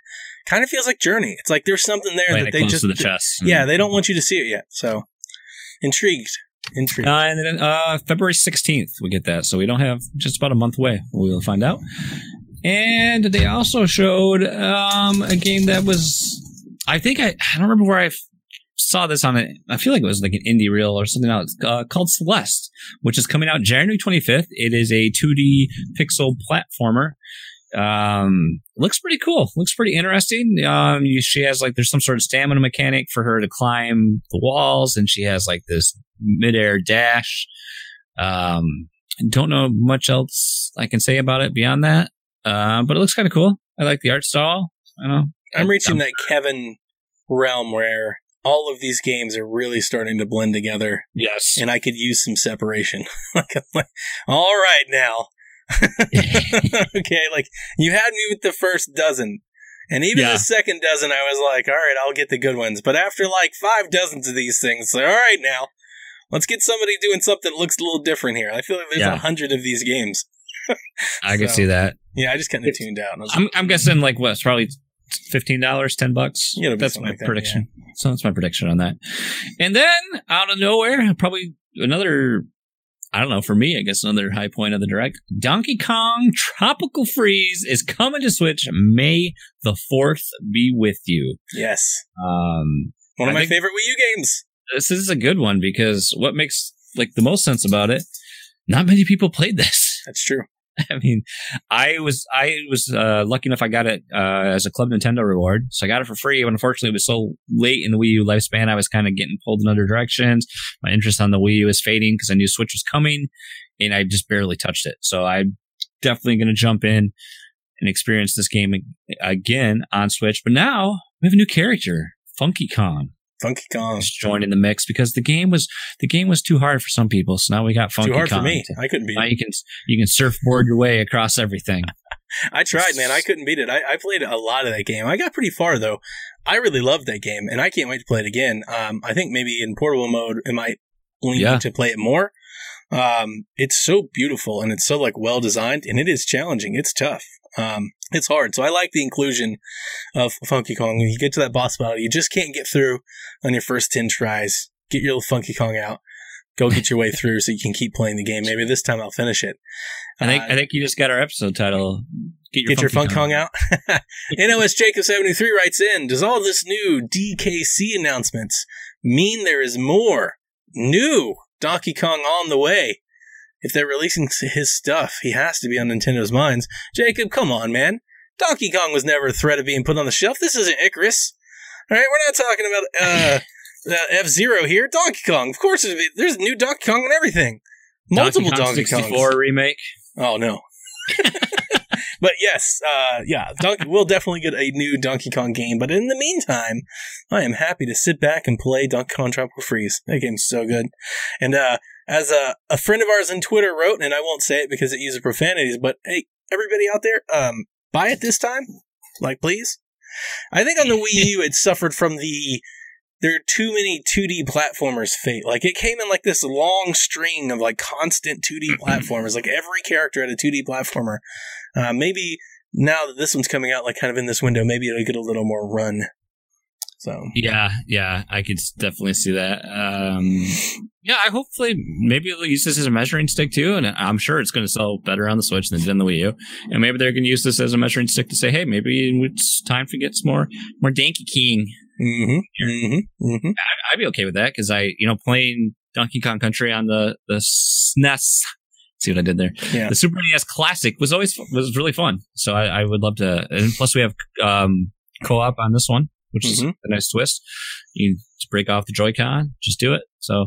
Kind of feels like Journey. It's like there's something there that they just. to the chest. Yeah, they don't want you to see it yet. So, intrigued. Intrigued. Uh, and then uh, February 16th, we get that. So we don't have just about a month away. We'll find out. And they also showed um, a game that was, I think I, I don't remember where I saw this on it. I feel like it was like an indie reel or something else uh, called Celeste, which is coming out January 25th. It is a 2D pixel platformer. Um, looks pretty cool. Looks pretty interesting. Um, you, she has like, there's some sort of stamina mechanic for her to climb the walls, and she has like this midair dash. Um, don't know much else I can say about it beyond that. Uh, but it looks kind of cool. I like the art style. I don't know. I'm reaching that Kevin realm where all of these games are really starting to blend together. Yes. and I could use some separation. *laughs* like, all right now. *laughs* okay, like you had me with the first dozen. And even Yeah. the second dozen, I was like, all right, I'll get the good ones. But after like five dozens of these things, it's like, all right now, let's get somebody doing something that looks a little different here. I feel like there's a Yeah. hundred of these games. *laughs* I can see that. Yeah, I just kind of tuned out. I was I'm, I'm guessing like what's probably fifteen dollars, ten bucks. Yeah, that's my like that, prediction. So that's my prediction on that. And then out of nowhere, probably another. I don't know. For me, I guess another high point of the direct. Donkey Kong Tropical Freeze is coming to Switch May the fourth. Be with you. Yes. Um, One of I my favorite Wii U games. this is a good one because what makes like the most sense about it, not many people played this. That's true. *laughs* I mean, I was I was uh, lucky enough I got it uh, as a Club Nintendo reward, so I got it for free. But unfortunately, it was so late in the Wii U lifespan, I was kind of getting pulled in other directions. My interest on the Wii U was fading because I knew Switch was coming, and I just barely touched it. So I'm definitely going to jump in and experience this game again on Switch. But now we have a new character, Funky Kong Funky Kong. is joined in the mix because the game was the game was too hard for some people. So now we got Funky Too hard Kong. for me. I couldn't beat Now it. you can you can surfboard your way across everything. *laughs* I tried, man. I couldn't beat it. I, I played a lot of that game. I got pretty far though. I really loved that game, and I can't wait to play it again. Um, I think maybe in portable mode, it might lean Yeah. to play it more. Um, it's so beautiful and it's so like well designed, and it is challenging. It's tough. Um, it's hard. So I like the inclusion of Funky Kong. When you get to that boss battle, you just can't get through on your first ten tries. Get your little Funky Kong out. Go get your way through so you can keep playing the game. Maybe this time I'll finish it. I think Uh, I think you just got our episode title. Get your Get your Funk Kong out. NOS *laughs* Jacob seventy three writes in: Does all this new DKC announcements mean there is more new Donkey Kong on the way? If they're releasing his stuff, he has to be on Nintendo's minds. Jacob, come on, man. Donkey Kong was never a threat of being put on the shelf. This isn't Icarus. All right, we're not talking about uh, *laughs* F Zero here. Donkey Kong, of course. be- There's new Donkey Kong and everything. Multiple Donkey, Kong Kongs. 64 remake. Oh no. *laughs* but yes, uh, yeah, Donkey, *laughs* we'll definitely get a new Donkey Kong game. But in the meantime, I am happy to sit back and play Donkey Kong Tropical Freeze. That game's so good. And uh, as a, a friend of ours on Twitter wrote, and I won't say it because it uses profanities, but hey, everybody out there, um, buy it this time, like please. I think on the Wii U it suffered from the there are too many 2D platformers fate. Like it came in like this long string of like constant 2D *clears throat* platformers. Like every character had a 2D platformer. Uh, maybe now that this one's coming out, like kind of in this window, maybe it'll get a little more run. So Yeah, yeah, I could definitely see that. Um, yeah, I hopefully maybe they'll use this as a measuring stick too, and I'm sure it's going to sell better on the Switch than it did on the Wii U. And maybe they're going to use this as a measuring stick to say, hey, maybe it's time to get some more more Donkey King. mm-hmm, mm-hmm, mm-hmm. I'd be okay with that because I, you know, playing Donkey Kong Country on the the SNES. See what I did there? Yeah. The Super NES Classic was always was really fun. So I, I would love to. And plus, we have um, co-op on this one, which is Mhm. a nice twist. You to break off the Joy-Con, just do it. So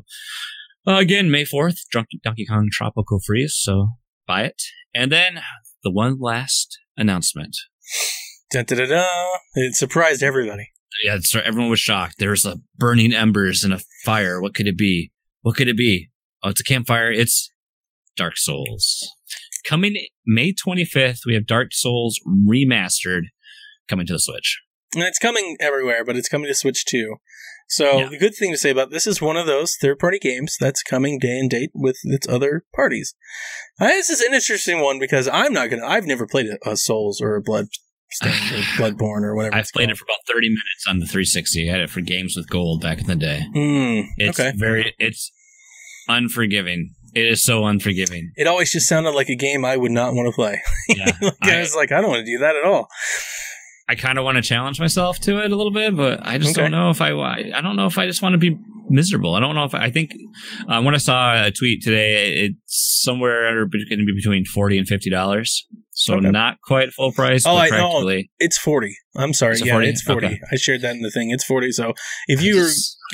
uh, again, May fourth, Donkey, Donkey Kong Tropical Freeze. So buy it, and then the one last announcement. Da, da, da, da. It surprised everybody. Yeah, it's, everyone was shocked. There's a burning embers and a fire. What could it be? What could it be? Oh, it's a campfire. It's Dark Souls. Coming May 25th, we have Dark Souls remastered coming to the Switch. And it's coming everywhere, but it's coming to Switch too. So Yeah. the good thing to say about this is one of those third-party games that's coming day and date with its other parties. Uh, this is an interesting one because I'm not gonna. I've never played a, a Souls or a Blood or *sighs* Bloodborne or whatever. I've played called. it for about 30 minutes on the 360. I had it for Games with Gold back in the day. Hmm, It's okay. very, it's unforgiving. It is so unforgiving. It always just sounded like a game I would not want to play. *laughs* Yeah. like, I, I- was like, I don't want to do that at all. I kind of want to challenge myself to it a little bit, but I just Okay. don't know if I, I I don't know if I just want to be miserable. I don't know if I, I think uh, when I saw a tweet today, it's somewhere going to be between forty and fifty dollars, so Okay. not quite full price, Oh, but I know. It's forty. I'm sorry. It yeah, 40? it's forty. Okay. I shared that in the thing. It's forty. So if you were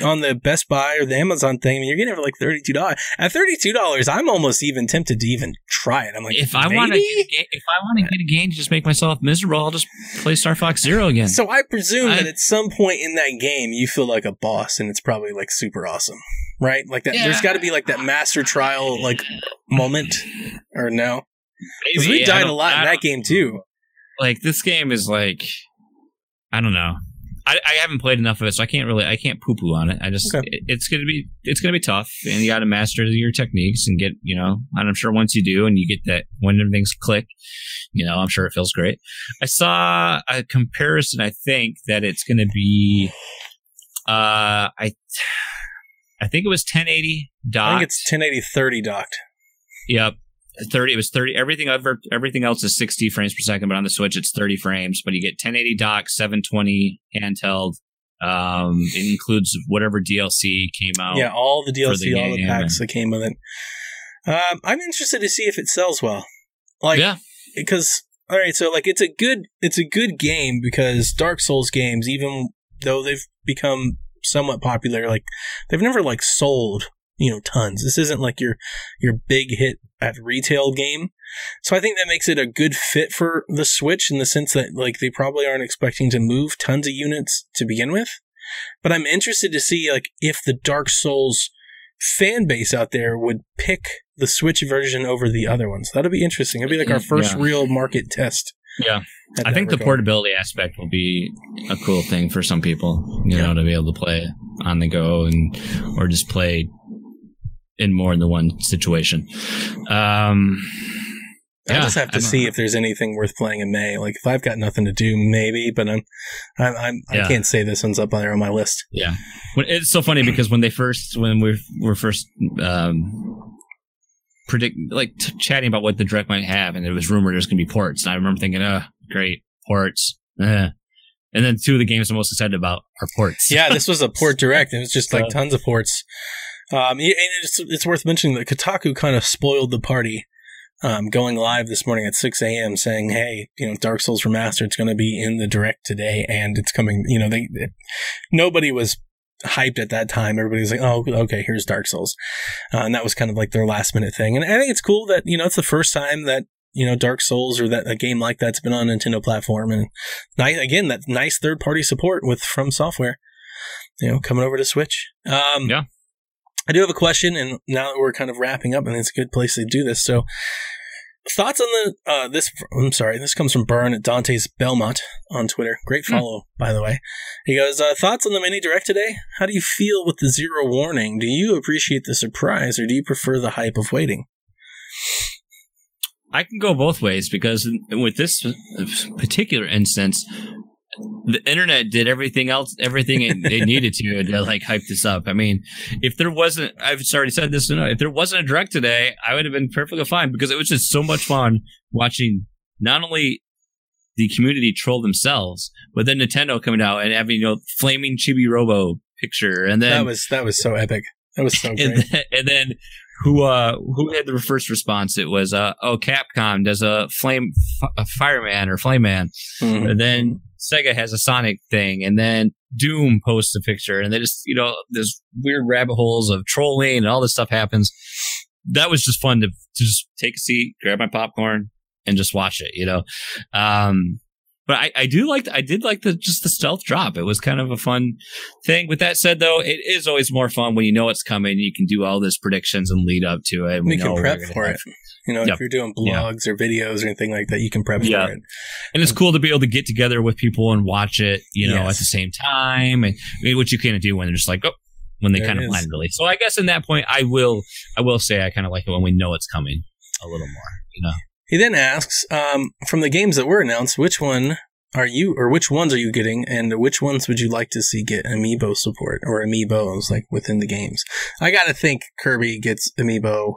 on the Best Buy or the Amazon thing, I mean, you're getting it for like thirty two dollars. At thirty two dollars, I'm almost even tempted to even try it. I'm like, if I want to, if I want to get a game to just make myself miserable, I'll just play Star Fox Zero again. So I presume I- that at some point in that game, you feel like a boss, and it's probably like super awesome, right? Like that. There's got to be like that master trial like moment, or no? Because Maybe, we died a lot in that game too. Like this game is like, I don't know. I, I haven't played enough of it, so I can't really I can't poo poo on it. I just Okay. it- it's gonna be it's gonna be tough, and you got to master your techniques and get you know. And I'm sure once you do, and you get that when everything's click, you know, I'm sure it feels great. I saw a comparison. I think that it's gonna be, uh, I I think it was 1080 I docked. think it's 1080 30 docked. Yep. 30 it was 30 everything other everything else is 60 frames per second but on the switch it's 30 frames but you get 1080 dock 720 handheld um it includes whatever dlc came out Yeah, all the for the DLC, all the packs that came with it. Um, I'm interested to see if it sells well. Like, yeah because all right, so like it's a good it's a good game because Dark Souls games, even though they've become somewhat popular, like they've never like sold you know tons. This isn't like your your big hit at retail game. So I think that makes it a good fit for the Switch in the sense that like they probably aren't expecting to move tons of units to begin with. But I'm interested to see like if the Dark Souls fan base out there would pick the Switch version over the other ones. That'll be interesting. It'll be like our mm, first Yeah. real market test. Yeah. i that think the portability aspect will be a cool thing for some people you Yeah. know to be able to play on the go and or just play in more than one situation um I yeah, just have to see know. if there's anything worth playing in May. Like if I've got nothing to do, maybe. But I'm, I'm, I'm I can't say this one's up there on my list. Yeah, when, it's so funny because when they first when we were first um, predict like t- chatting about what the direct might have, and it was rumored there's going to be ports, and I remember thinking, "Oh, great ports," eh. and then two of the games I'm most excited about are ports. Yeah, this was a port *laughs* direct. It was just like tons of ports. Um, and it's, it's worth mentioning that Kotaku kind of spoiled the party. Um, going live this morning at 6 a.m. saying, "Hey, you know, Dark Souls Remastered is going to be in the direct today, and it's coming." You know, they, they- nobody was hyped at that time. Everybody was like, "Oh, okay, here's Dark Souls," uh, and that was kind of like their last minute thing. And I think it's cool that you know it's the first time that you know Dark Souls or that a game like that's been on Nintendo platform, and nice again that nice third party support with From Software. You know, coming over to Switch. Um, Yeah. I do have a question, and now that we're kind of wrapping up, and it's a good place to do this. So, thoughts on the uh, this? I'm sorry, this comes from Burn at Dante's Belmont on Twitter. Great Hmm. follow, by the way. He goes, uh, "Thoughts on the mini direct today? How do you feel with the zero warning? Do you appreciate the surprise, or do you prefer the hype of waiting?" I can go both ways because with this particular instance, the internet did everything else, everything it, it needed to to like hype this up. I mean, if there wasn't, I've already said this, if there wasn't a direct today, I would have been perfectly fine because it was just so much fun watching not only the community troll themselves, but then Nintendo coming out and having you know flaming Chibi Robo picture, and then that was that was so epic. That was so *laughs* and great. then, and then who uh who had the first response? It was uh oh Capcom does a flame f- a fireman or flame man, Mhm. and then Sega has a Sonic thing, and then Doom posts a picture, and they just you know there's weird rabbit holes of trolling and all this stuff happens. That was just fun to to just take a seat, grab my popcorn, and just watch it. You know, um, but I, I do like I did like the just the stealth drop. It was kind of a fun thing. With that said, though, it is always more fun when you know it's coming. You can do all this predictions and lead up to it. and We know can prep for it. You know, Yep. if you're doing Yeah. blogs or videos or anything like that, you can prep Yeah. for it. and it's cool to be able to get together with people and watch it. You know, Yes. at the same time, and I mean, what you can't do when they're just like oh. When they There kind of blind release, so I guess in that point, I will, I will say, I kind of like it when we know it's coming a little more. You know, He then asks, um, from the games that were announced, which one are you, or which ones are you getting, and which ones would you like to see get amiibo support or amiibos like within the games? I gotta think Kirby gets amiibo.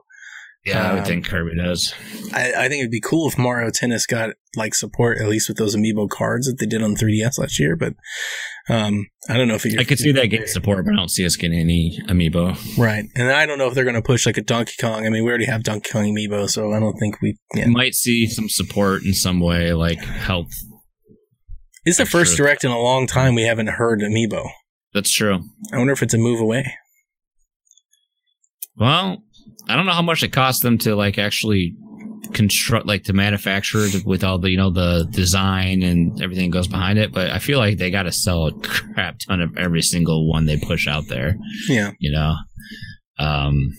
Yeah, I Um, would think Kirby does. I, I think it'd be cool if Mario Tennis got like support at least with those amiibo cards that they did on 3DS last year. But um, I don't know if I could see that getting support, but I don't see us getting any amiibo. right. And I don't know if they're going to push like a Donkey Kong. I mean, we already have Donkey Kong amiibo, so I don't think we. Yeah. Might see some support in some way, like help. It's the first direct in a long time we haven't heard amiibo. That's true. I wonder if it's a move away. Well, I don't know how much it costs them to like actually construct, like to manufacture it with all the you know the design and everything that goes behind it. But I feel like they got to sell a crap ton of every single one they push out there. Yeah. You know. Um.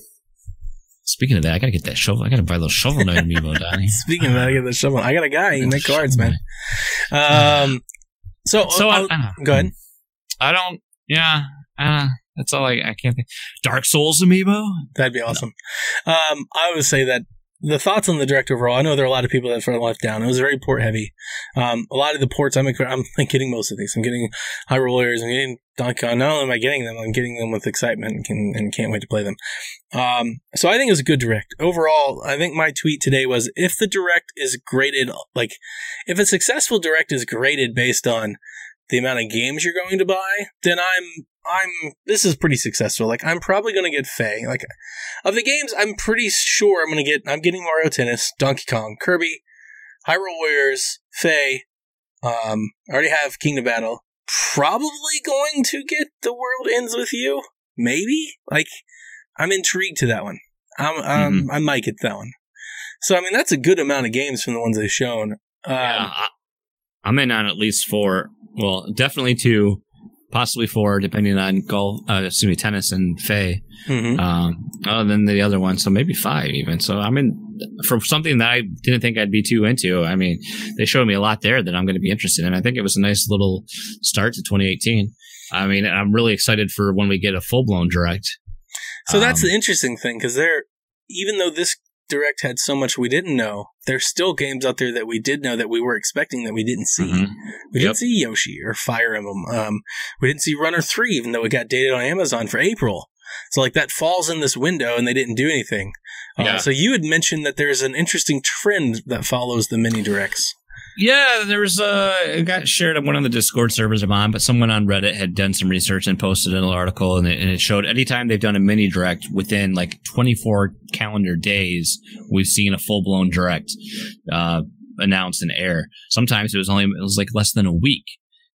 Speaking of that, I gotta get that shovel. I gotta buy those shovel knight amiibo, Donnie. *laughs* Speaking of that, I get the shovel. I got a guy. He make cards, man. Um. So, So I'll- I, I- go ahead. I don't. Yeah, uh, that's all I, I can't think. Dark Souls amiibo. That'd be awesome. Um, I would say that the thoughts on the direct overall. I know there are a lot of people that felt left down. It was very port heavy. Um, a lot of the ports, I'm I'm getting most of these. I'm getting Hyrule Warriors. I'm getting Donkey Kong. Not only am I getting them, I'm getting them with excitement and, can, and can't wait to play them. Um, so I think it was a good direct overall. I think my tweet today was if the direct is graded like if a successful direct is graded based on the amount of games you're going to buy, then I'm I'm this is pretty successful. Like I'm probably gonna get Faye. Like of the games, I'm pretty sure I'm gonna get. I'm getting Mario Tennis, Donkey Kong, Kirby, Hyrule Warriors, Faye. Um, I already have Kingdom Battle. Probably going to get The World Ends with You. Maybe. Like I'm intrigued to that one. I'm, um, mm-hmm. I might get that one. So I mean, that's a good amount of games from the ones they've shown. Um, yeah, I, I'm in on at least four. Well, definitely two possibly four, depending on golf, uh, excuse me, tennis and Faye. Mm-hmm. Um, other than the other one, so maybe five even. So I mean, for something that I didn't think I'd be too into, I mean, they showed me a lot there that I'm going to be interested in. I think it was a nice little start to 2018. I mean, I'm really excited for when we get a full blown direct. So that's um, the interesting thing because they're even though this Direct had so much we didn't know. There's still games out there that we did know that we were expecting that we didn't see. Mm-hmm. We yep. didn't see Yoshi or Fire Emblem. Um, we didn't see Runner 3, even though it got dated on Amazon for April. So, like, that falls in this window and they didn't do anything. Uh, yeah. So, you had mentioned that there's an interesting trend that follows the mini directs. Yeah, there was a it got shared on one of the Discord servers I'm on, but someone on Reddit had done some research and posted an article, and it, and it showed anytime they've done a mini direct within like 24 calendar days, we've seen a full blown direct uh, announced and air. Sometimes it was only it was like less than a week,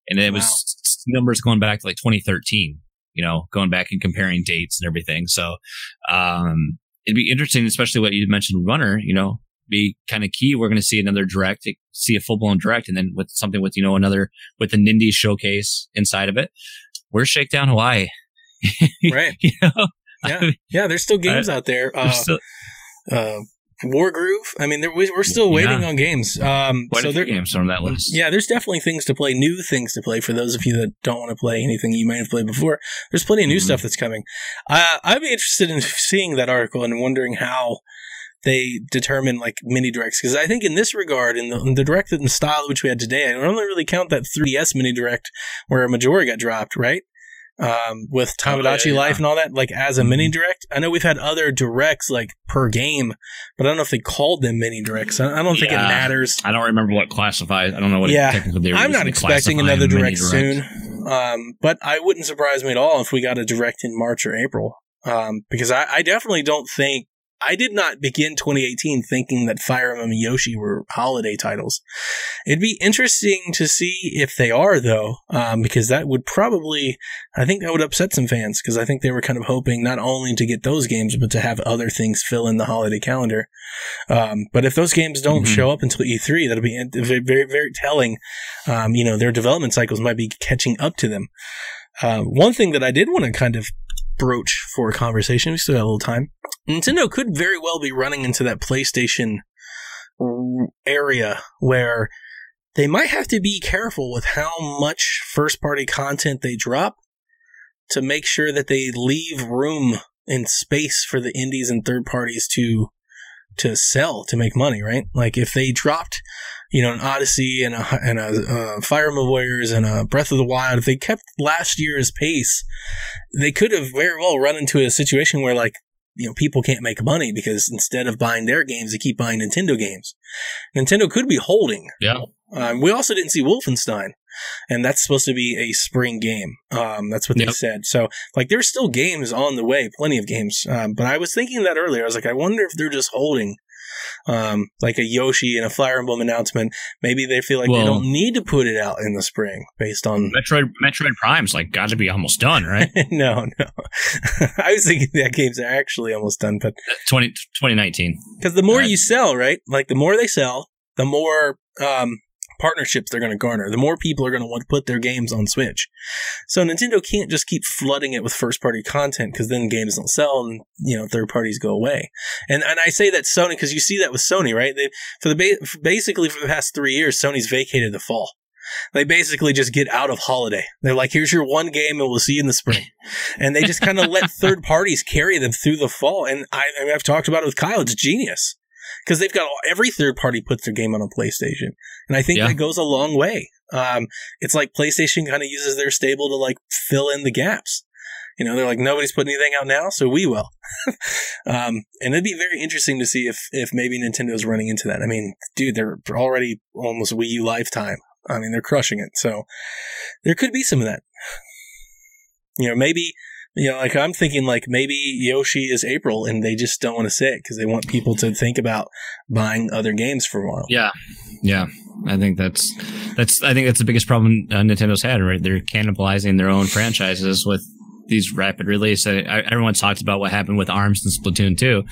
and it wow. was numbers going back to like 2013. You know, going back and comparing dates and everything. So um, it'd be interesting, especially what you mentioned, runner. You know, be kind of key. We're going to see another direct, see a full blown direct, and then with something with you know another with the Nindy showcase inside of it. Where's Shakedown Hawaii? *laughs* right. you know? Yeah. yeah. There's still games out there. Uh, still, uh, Wargroove. I mean, we're still waiting yeah. on games. Um, Quite so there are games from that list. Yeah, there's definitely things to play, new things to play for those of you that don't want to play anything you might have played before. There's plenty of new mm-hmm. stuff that's coming. Uh, I'd be interested in seeing that article and wondering how they determine like mini directs because I think in this regard, in the, in the direct and style which we had today, I don't really count that 3DS mini direct where a Majora got dropped, right? Um, with Tomodachi oh, yeah, Life yeah. and all that, like as a mini mm-hmm. direct. I know we've had other directs like per game, but I don't know if they called them mini directs. I, I don't think it matters. I don't remember what classifies. I don't know what yeah. technically I'm not expecting another direct, direct, soon. Um, but I wouldn't surprise me at all if we got a direct in March or April. Um, because I, I definitely don't think I did not begin 2018 thinking that Fire Emblem and Yoshi were holiday titles. It'd be interesting to see if they are, though, um, because that would probably, I think that would upset some fans because I think they were kind of hoping not only to get those games, but to have other things fill in the holiday calendar. Um, but if those games don't mm-hmm. show up until E3, that'll be very, very, very telling. Um, you know, their development cycles might be catching up to them. Uh, one thing that I did want to kind of broach for a conversation, we still got a little time Nintendo could very well be running into that PlayStation area where they might have to be careful with how much first party content they drop to make sure that they leave room and space for the indies and third parties to to sell to make money, right? Like if they dropped, you know, an Odyssey and a and a uh, Fire Warriors and a Breath of the Wild, if they kept last year's pace, they could have very well run into a situation where like you know, people can't make money because instead of buying their games, they keep buying Nintendo games. Nintendo could be holding. Yeah. Um, we also didn't see Wolfenstein, and that's supposed to be a spring game. Um, that's what yep. they said. So, like, there's still games on the way, plenty of games. Um, but I was thinking that earlier. I was like, I wonder if they're just holding um, like a Yoshi and a Fire Emblem announcement. Maybe they feel like well, they don't need to put it out in the spring based on Metroid. Metroid Prime's like got to be almost done, right? *laughs* no, no. *laughs* I was thinking that game's are actually almost done, but 20, 2019. Because the more uh, you sell, right? Like the more they sell, the more um, partnerships they're going to garner, the more people are going to want to put their games on Switch. So Nintendo can't just keep flooding it with first party content because then games don't sell and you know third parties go away. And and I say that Sony because you see that with Sony, right? They for the ba- basically for the past three years, Sony's vacated the fall. They basically just get out of holiday. They're like, here's your one game and we'll see you in the spring. *laughs* and they just kind of let third parties carry them through the fall. And I, I mean, I've talked about it with Kyle. It's genius because they've got all, every third party puts their game on a PlayStation. And I think Yeah. that goes a long way. Um, it's like PlayStation kind of uses their stable to like fill in the gaps. You know, they're like, nobody's putting anything out now, so we will. *laughs* um, and it'd be very interesting to see if, if maybe Nintendo's running into that. I mean, dude, they're already almost Wii U lifetime. I mean, they're crushing it. So there could be some of that. You know, maybe, you know, like I'm thinking like maybe Yoshi is April and they just don't want to say it because they want people to think about buying other games for a while. Yeah, yeah. I think that's that's I think that's the biggest problem uh, Nintendo's had. Right, they're cannibalizing their own franchises with these rapid release. I, I, everyone's talked about what happened with Arms and Splatoon 2,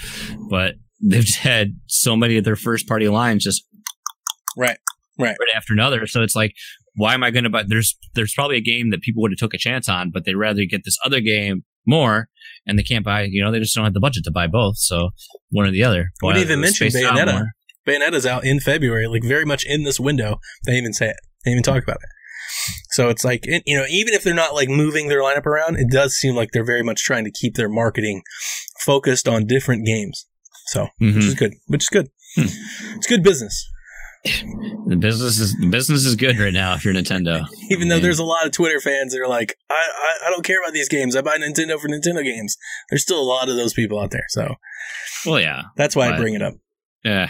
but they've just *laughs* had so many of their first party lines just Right. Right. right after another. So it's like, why am I going to buy? There's there's probably a game that people would have took a chance on, but they'd rather get this other game more, and they can't buy. You know, they just don't have the budget to buy both. So one or the other. Wouldn't But even mention Bayonetta. Bayonetta's out in February, like very much in this window. They even say it. They even talk about it. So it's like, you know, even if they're not like moving their lineup around, it does seem like they're very much trying to keep their marketing focused on different games. So, which Mhm. is good. Which is good. Hmm. It's good business. The business is the business is good right now if you're Nintendo. *laughs* Even though Man. there's a lot of Twitter fans that are like, I, I, I don't care about these games. I buy Nintendo for Nintendo games. There's still a lot of those people out there. So Well, yeah, that's why I bring it up. yeah.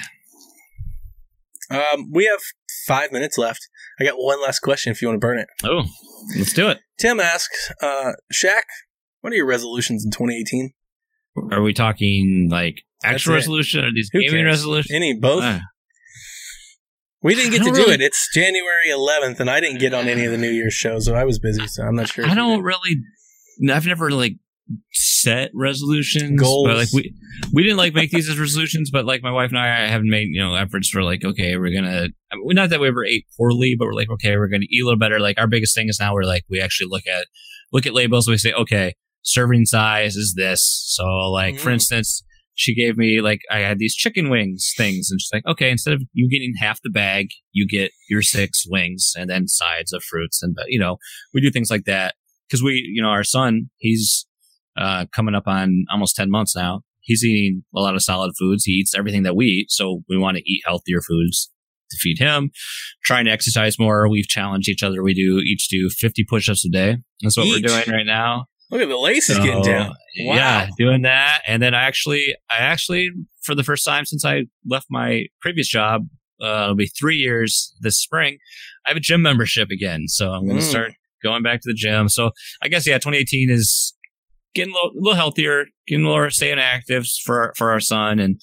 Um, we have five minutes left. I got one last question if you want to burn it. Oh, let's do it. Tim asks, uh, Shaq, what are your resolutions in 2018? Are we talking like actual resolution or these Who gaming cares? resolutions? Any, both? Ah. We didn't get to do really- it. It's January 11th, and I didn't get on any of the New Year's shows, so I was busy, so I'm not sure. I don't really. I've never like set resolutions Goals. But like we we didn't like make these as resolutions, but like my wife and I I haven't made you know efforts for like okay we're gonna I mean, not that we ever ate poorly, but we're like okay we're gonna eat a little better. Like our biggest thing is now we're like we actually look at look at labels we say okay serving size is this. So like for Mm. instance. She gave me like I had these chicken wings things, and she's like, "Okay, instead of you getting half the bag, you get your six wings and then sides of fruits, and you know we do things like that because we, you know, our son, he's uh, coming up on almost 10 months now. He's eating a lot of solid foods. He eats everything that we eat. So we want to eat healthier foods to feed him. Trying to exercise more. We've challenged each other. We do each do 50 push ups a day. That's what Each? we're doing right now. Look at the laces So, getting down. Wow. Yeah, doing that. And then I actually, I actually, for the first time since I left my previous job, uh, it'll be three years this spring. I have a gym membership again. So I'm going to Mm. start going back to the gym. So I guess, yeah, 2018 is getting a little, a little healthier, getting a little staying active for, for our son. And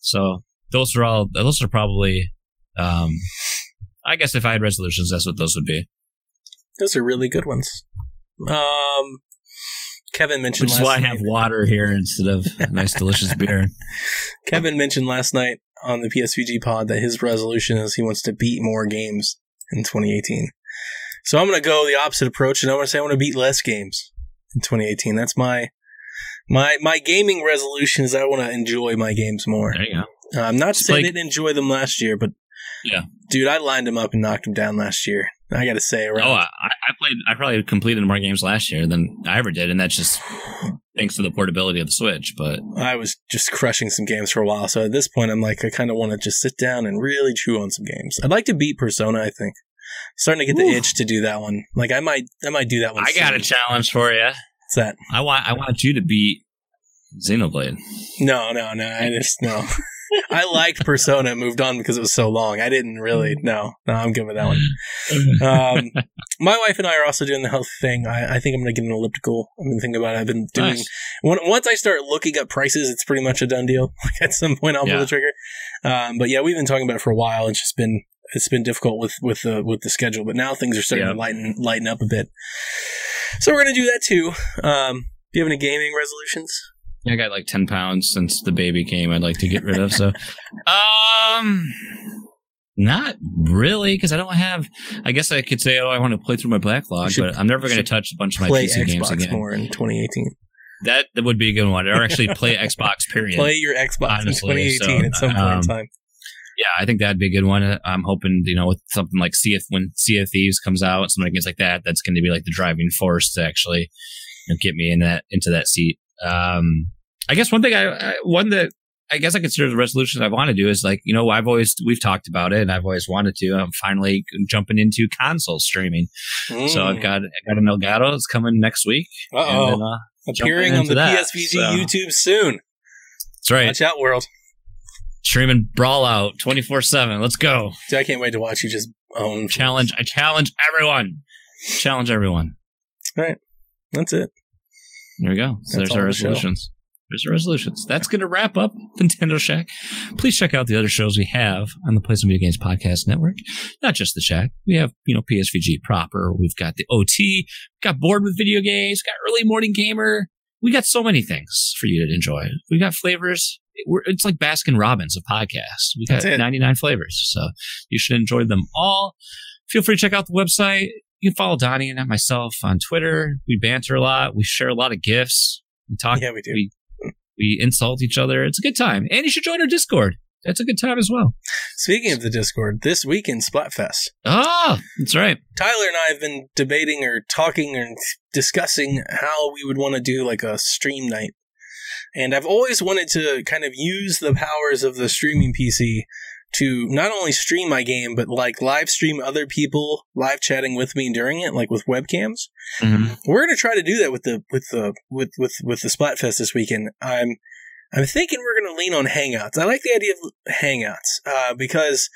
so those are all, those are probably, um, I guess if I had resolutions, that's what those would be. Those are really good ones. Um, Kevin mentioned Which is last why I have water here instead of nice, *laughs* delicious beer. Kevin mentioned last night on the PSVG pod that his resolution is he wants to beat more games in 2018. So I'm going to go the opposite approach, and I'm going to say I want to beat less games in 2018. That's my my my gaming resolution is I want to enjoy my games more. There you go. Uh, I'm not saying like- I didn't enjoy them last year, but Yeah. dude, I lined him up and knocked him down last year. I got to say, around Oh, I, I played. I probably completed more games last year than I ever did, and that's just thanks to the portability of the Switch. But I was just crushing some games for a while. So at this point, I'm like, I kind of want to just sit down and really chew on some games. I'd like to beat Persona. I think starting to get the Ooh. itch to do that one. Like I might, I might do that one. I got a challenge for you. What's that? I want. I want you to beat Xenoblade. No, no, no. I just no. *laughs* I liked Persona. and Moved on because it was so long. I didn't really. No, no. I'm good with that one. *laughs* Um, my wife and I are also doing the health thing. I, I think I'm going to get an elliptical. I've been thinking about it. I've been doing. Nice. When, once I start looking up prices, it's pretty much a done deal. *laughs* Like at some point, I'll pull the trigger. Um, but yeah, we've been talking about it for a while. It's just been it's been difficult with with the with the schedule. But now things are starting Yeah. to lighten lighten up a bit. So we're going to do that too. Um, do you have any gaming resolutions? I got like ten pounds since the baby came. I'd like to get rid of. So, *laughs* um, not really, because I don't have. I guess I could say, oh, I want to play through my backlog, should- but I'm never going to touch a bunch of my Play PC games Xbox again. more in 2018. That that would be a good one, or actually play *laughs* Xbox. Period. Play your Xbox Honestly, in 2018 so, at some point um, in time. Yeah, I think that'd be a good one. Uh, I'm hoping, you know, with something like Sea of, when Sea of Thieves comes out, something against like that, that's going to be like the driving force to actually you know, get me in that into that seat. Um, I guess one thing I, I one that I guess I consider the resolution I want to do is like, you know, I've always, we've talked about it and I've always wanted to. I'm finally jumping into console streaming. Mm. So I've got, I got an Elgato. It's coming next week. Then, uh, Appearing on the that, PSVG so. YouTube soon. That's right. Watch out, world. Streaming Brawlout 24 7. Let's go. Dude, I can't wait to watch you just own. Challenge. I challenge everyone. Challenge everyone. All right. That's it. There we go. So That's there's our resolutions. There's our resolutions. That's going to wrap up *laughs* Nintendo Shack. Please check out the other shows we have on the Play Some Video Games Podcast Network. Not just the Shack. We have, you know, PSVG proper. We've got the OT. We've got Bored with Video Games. Got Early Morning Gamer. We got so many things for you to enjoy. We got flavors. We're, it's like Baskin Robbins of podcasts. We got 99 flavors. So you should enjoy them all. Feel free to check out the website. You can follow Donnie and myself on Twitter. We banter a lot. We share a lot of gifts. We talk. Yeah, we do. We, we insult each other. It's a good time. And you should join our Discord. That's a good time as well. Speaking of the Discord, this week in Splatfest. Ah, that's right. Tyler and I have been debating or talking or discussing how we would want to do like a stream night. And I've always wanted to kind of use the powers of the streaming PC to not only stream my game, but like live stream other people live chatting with me during it, like with webcams. Mm-hmm. We're gonna try to do that with the with the with with with the Splatfest this weekend. I'm I'm thinking we're gonna lean on Hangouts. I like the idea of Hangouts uh, because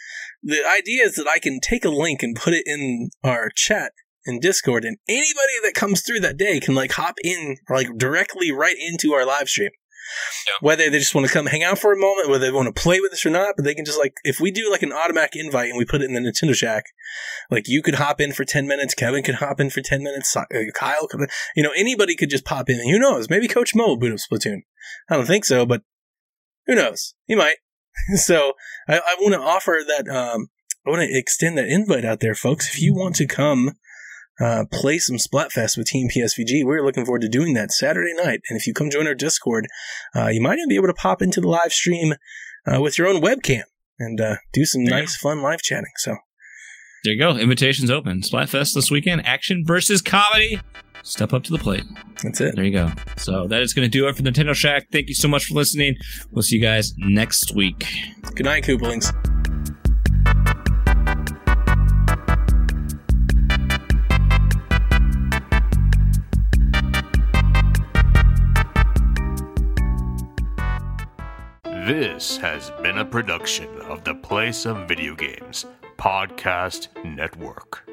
the idea is that I can take a link and put it in our chat in Discord, and anybody that comes through that day can like hop in like directly right into our live stream. Yeah. Whether they just want to come hang out for a moment, whether they want to play with us or not, but they can just like if we do like an automatic invite and we put it in the Nintendo Shack, like you could hop in for ten minutes, Kevin could hop in for ten minutes, uh, Kyle could, you know, anybody could just pop in. Who knows? Maybe Coach Mo will boot up Splatoon. I don't think so, but who knows? He might. *laughs* so I, I want to offer that. Um, I want to extend that invite out there, folks. If you want to come uh, play some Splatfest with Team PSVG. We're looking forward to doing that Saturday night. And if you come join our Discord, uh, you might even be able to pop into the live stream uh, with your own webcam and uh, do some yeah. nice, fun live chatting. So there you go. Invitations open. Splatfest this weekend. Action versus comedy. Step up to the plate. That's it. There you go. So that is going to do it for Nintendo Shack. Thank you so much for listening. We'll see you guys next week. Good night, Koopalings. This has been a production of the Play Some Video Games Podcast Network.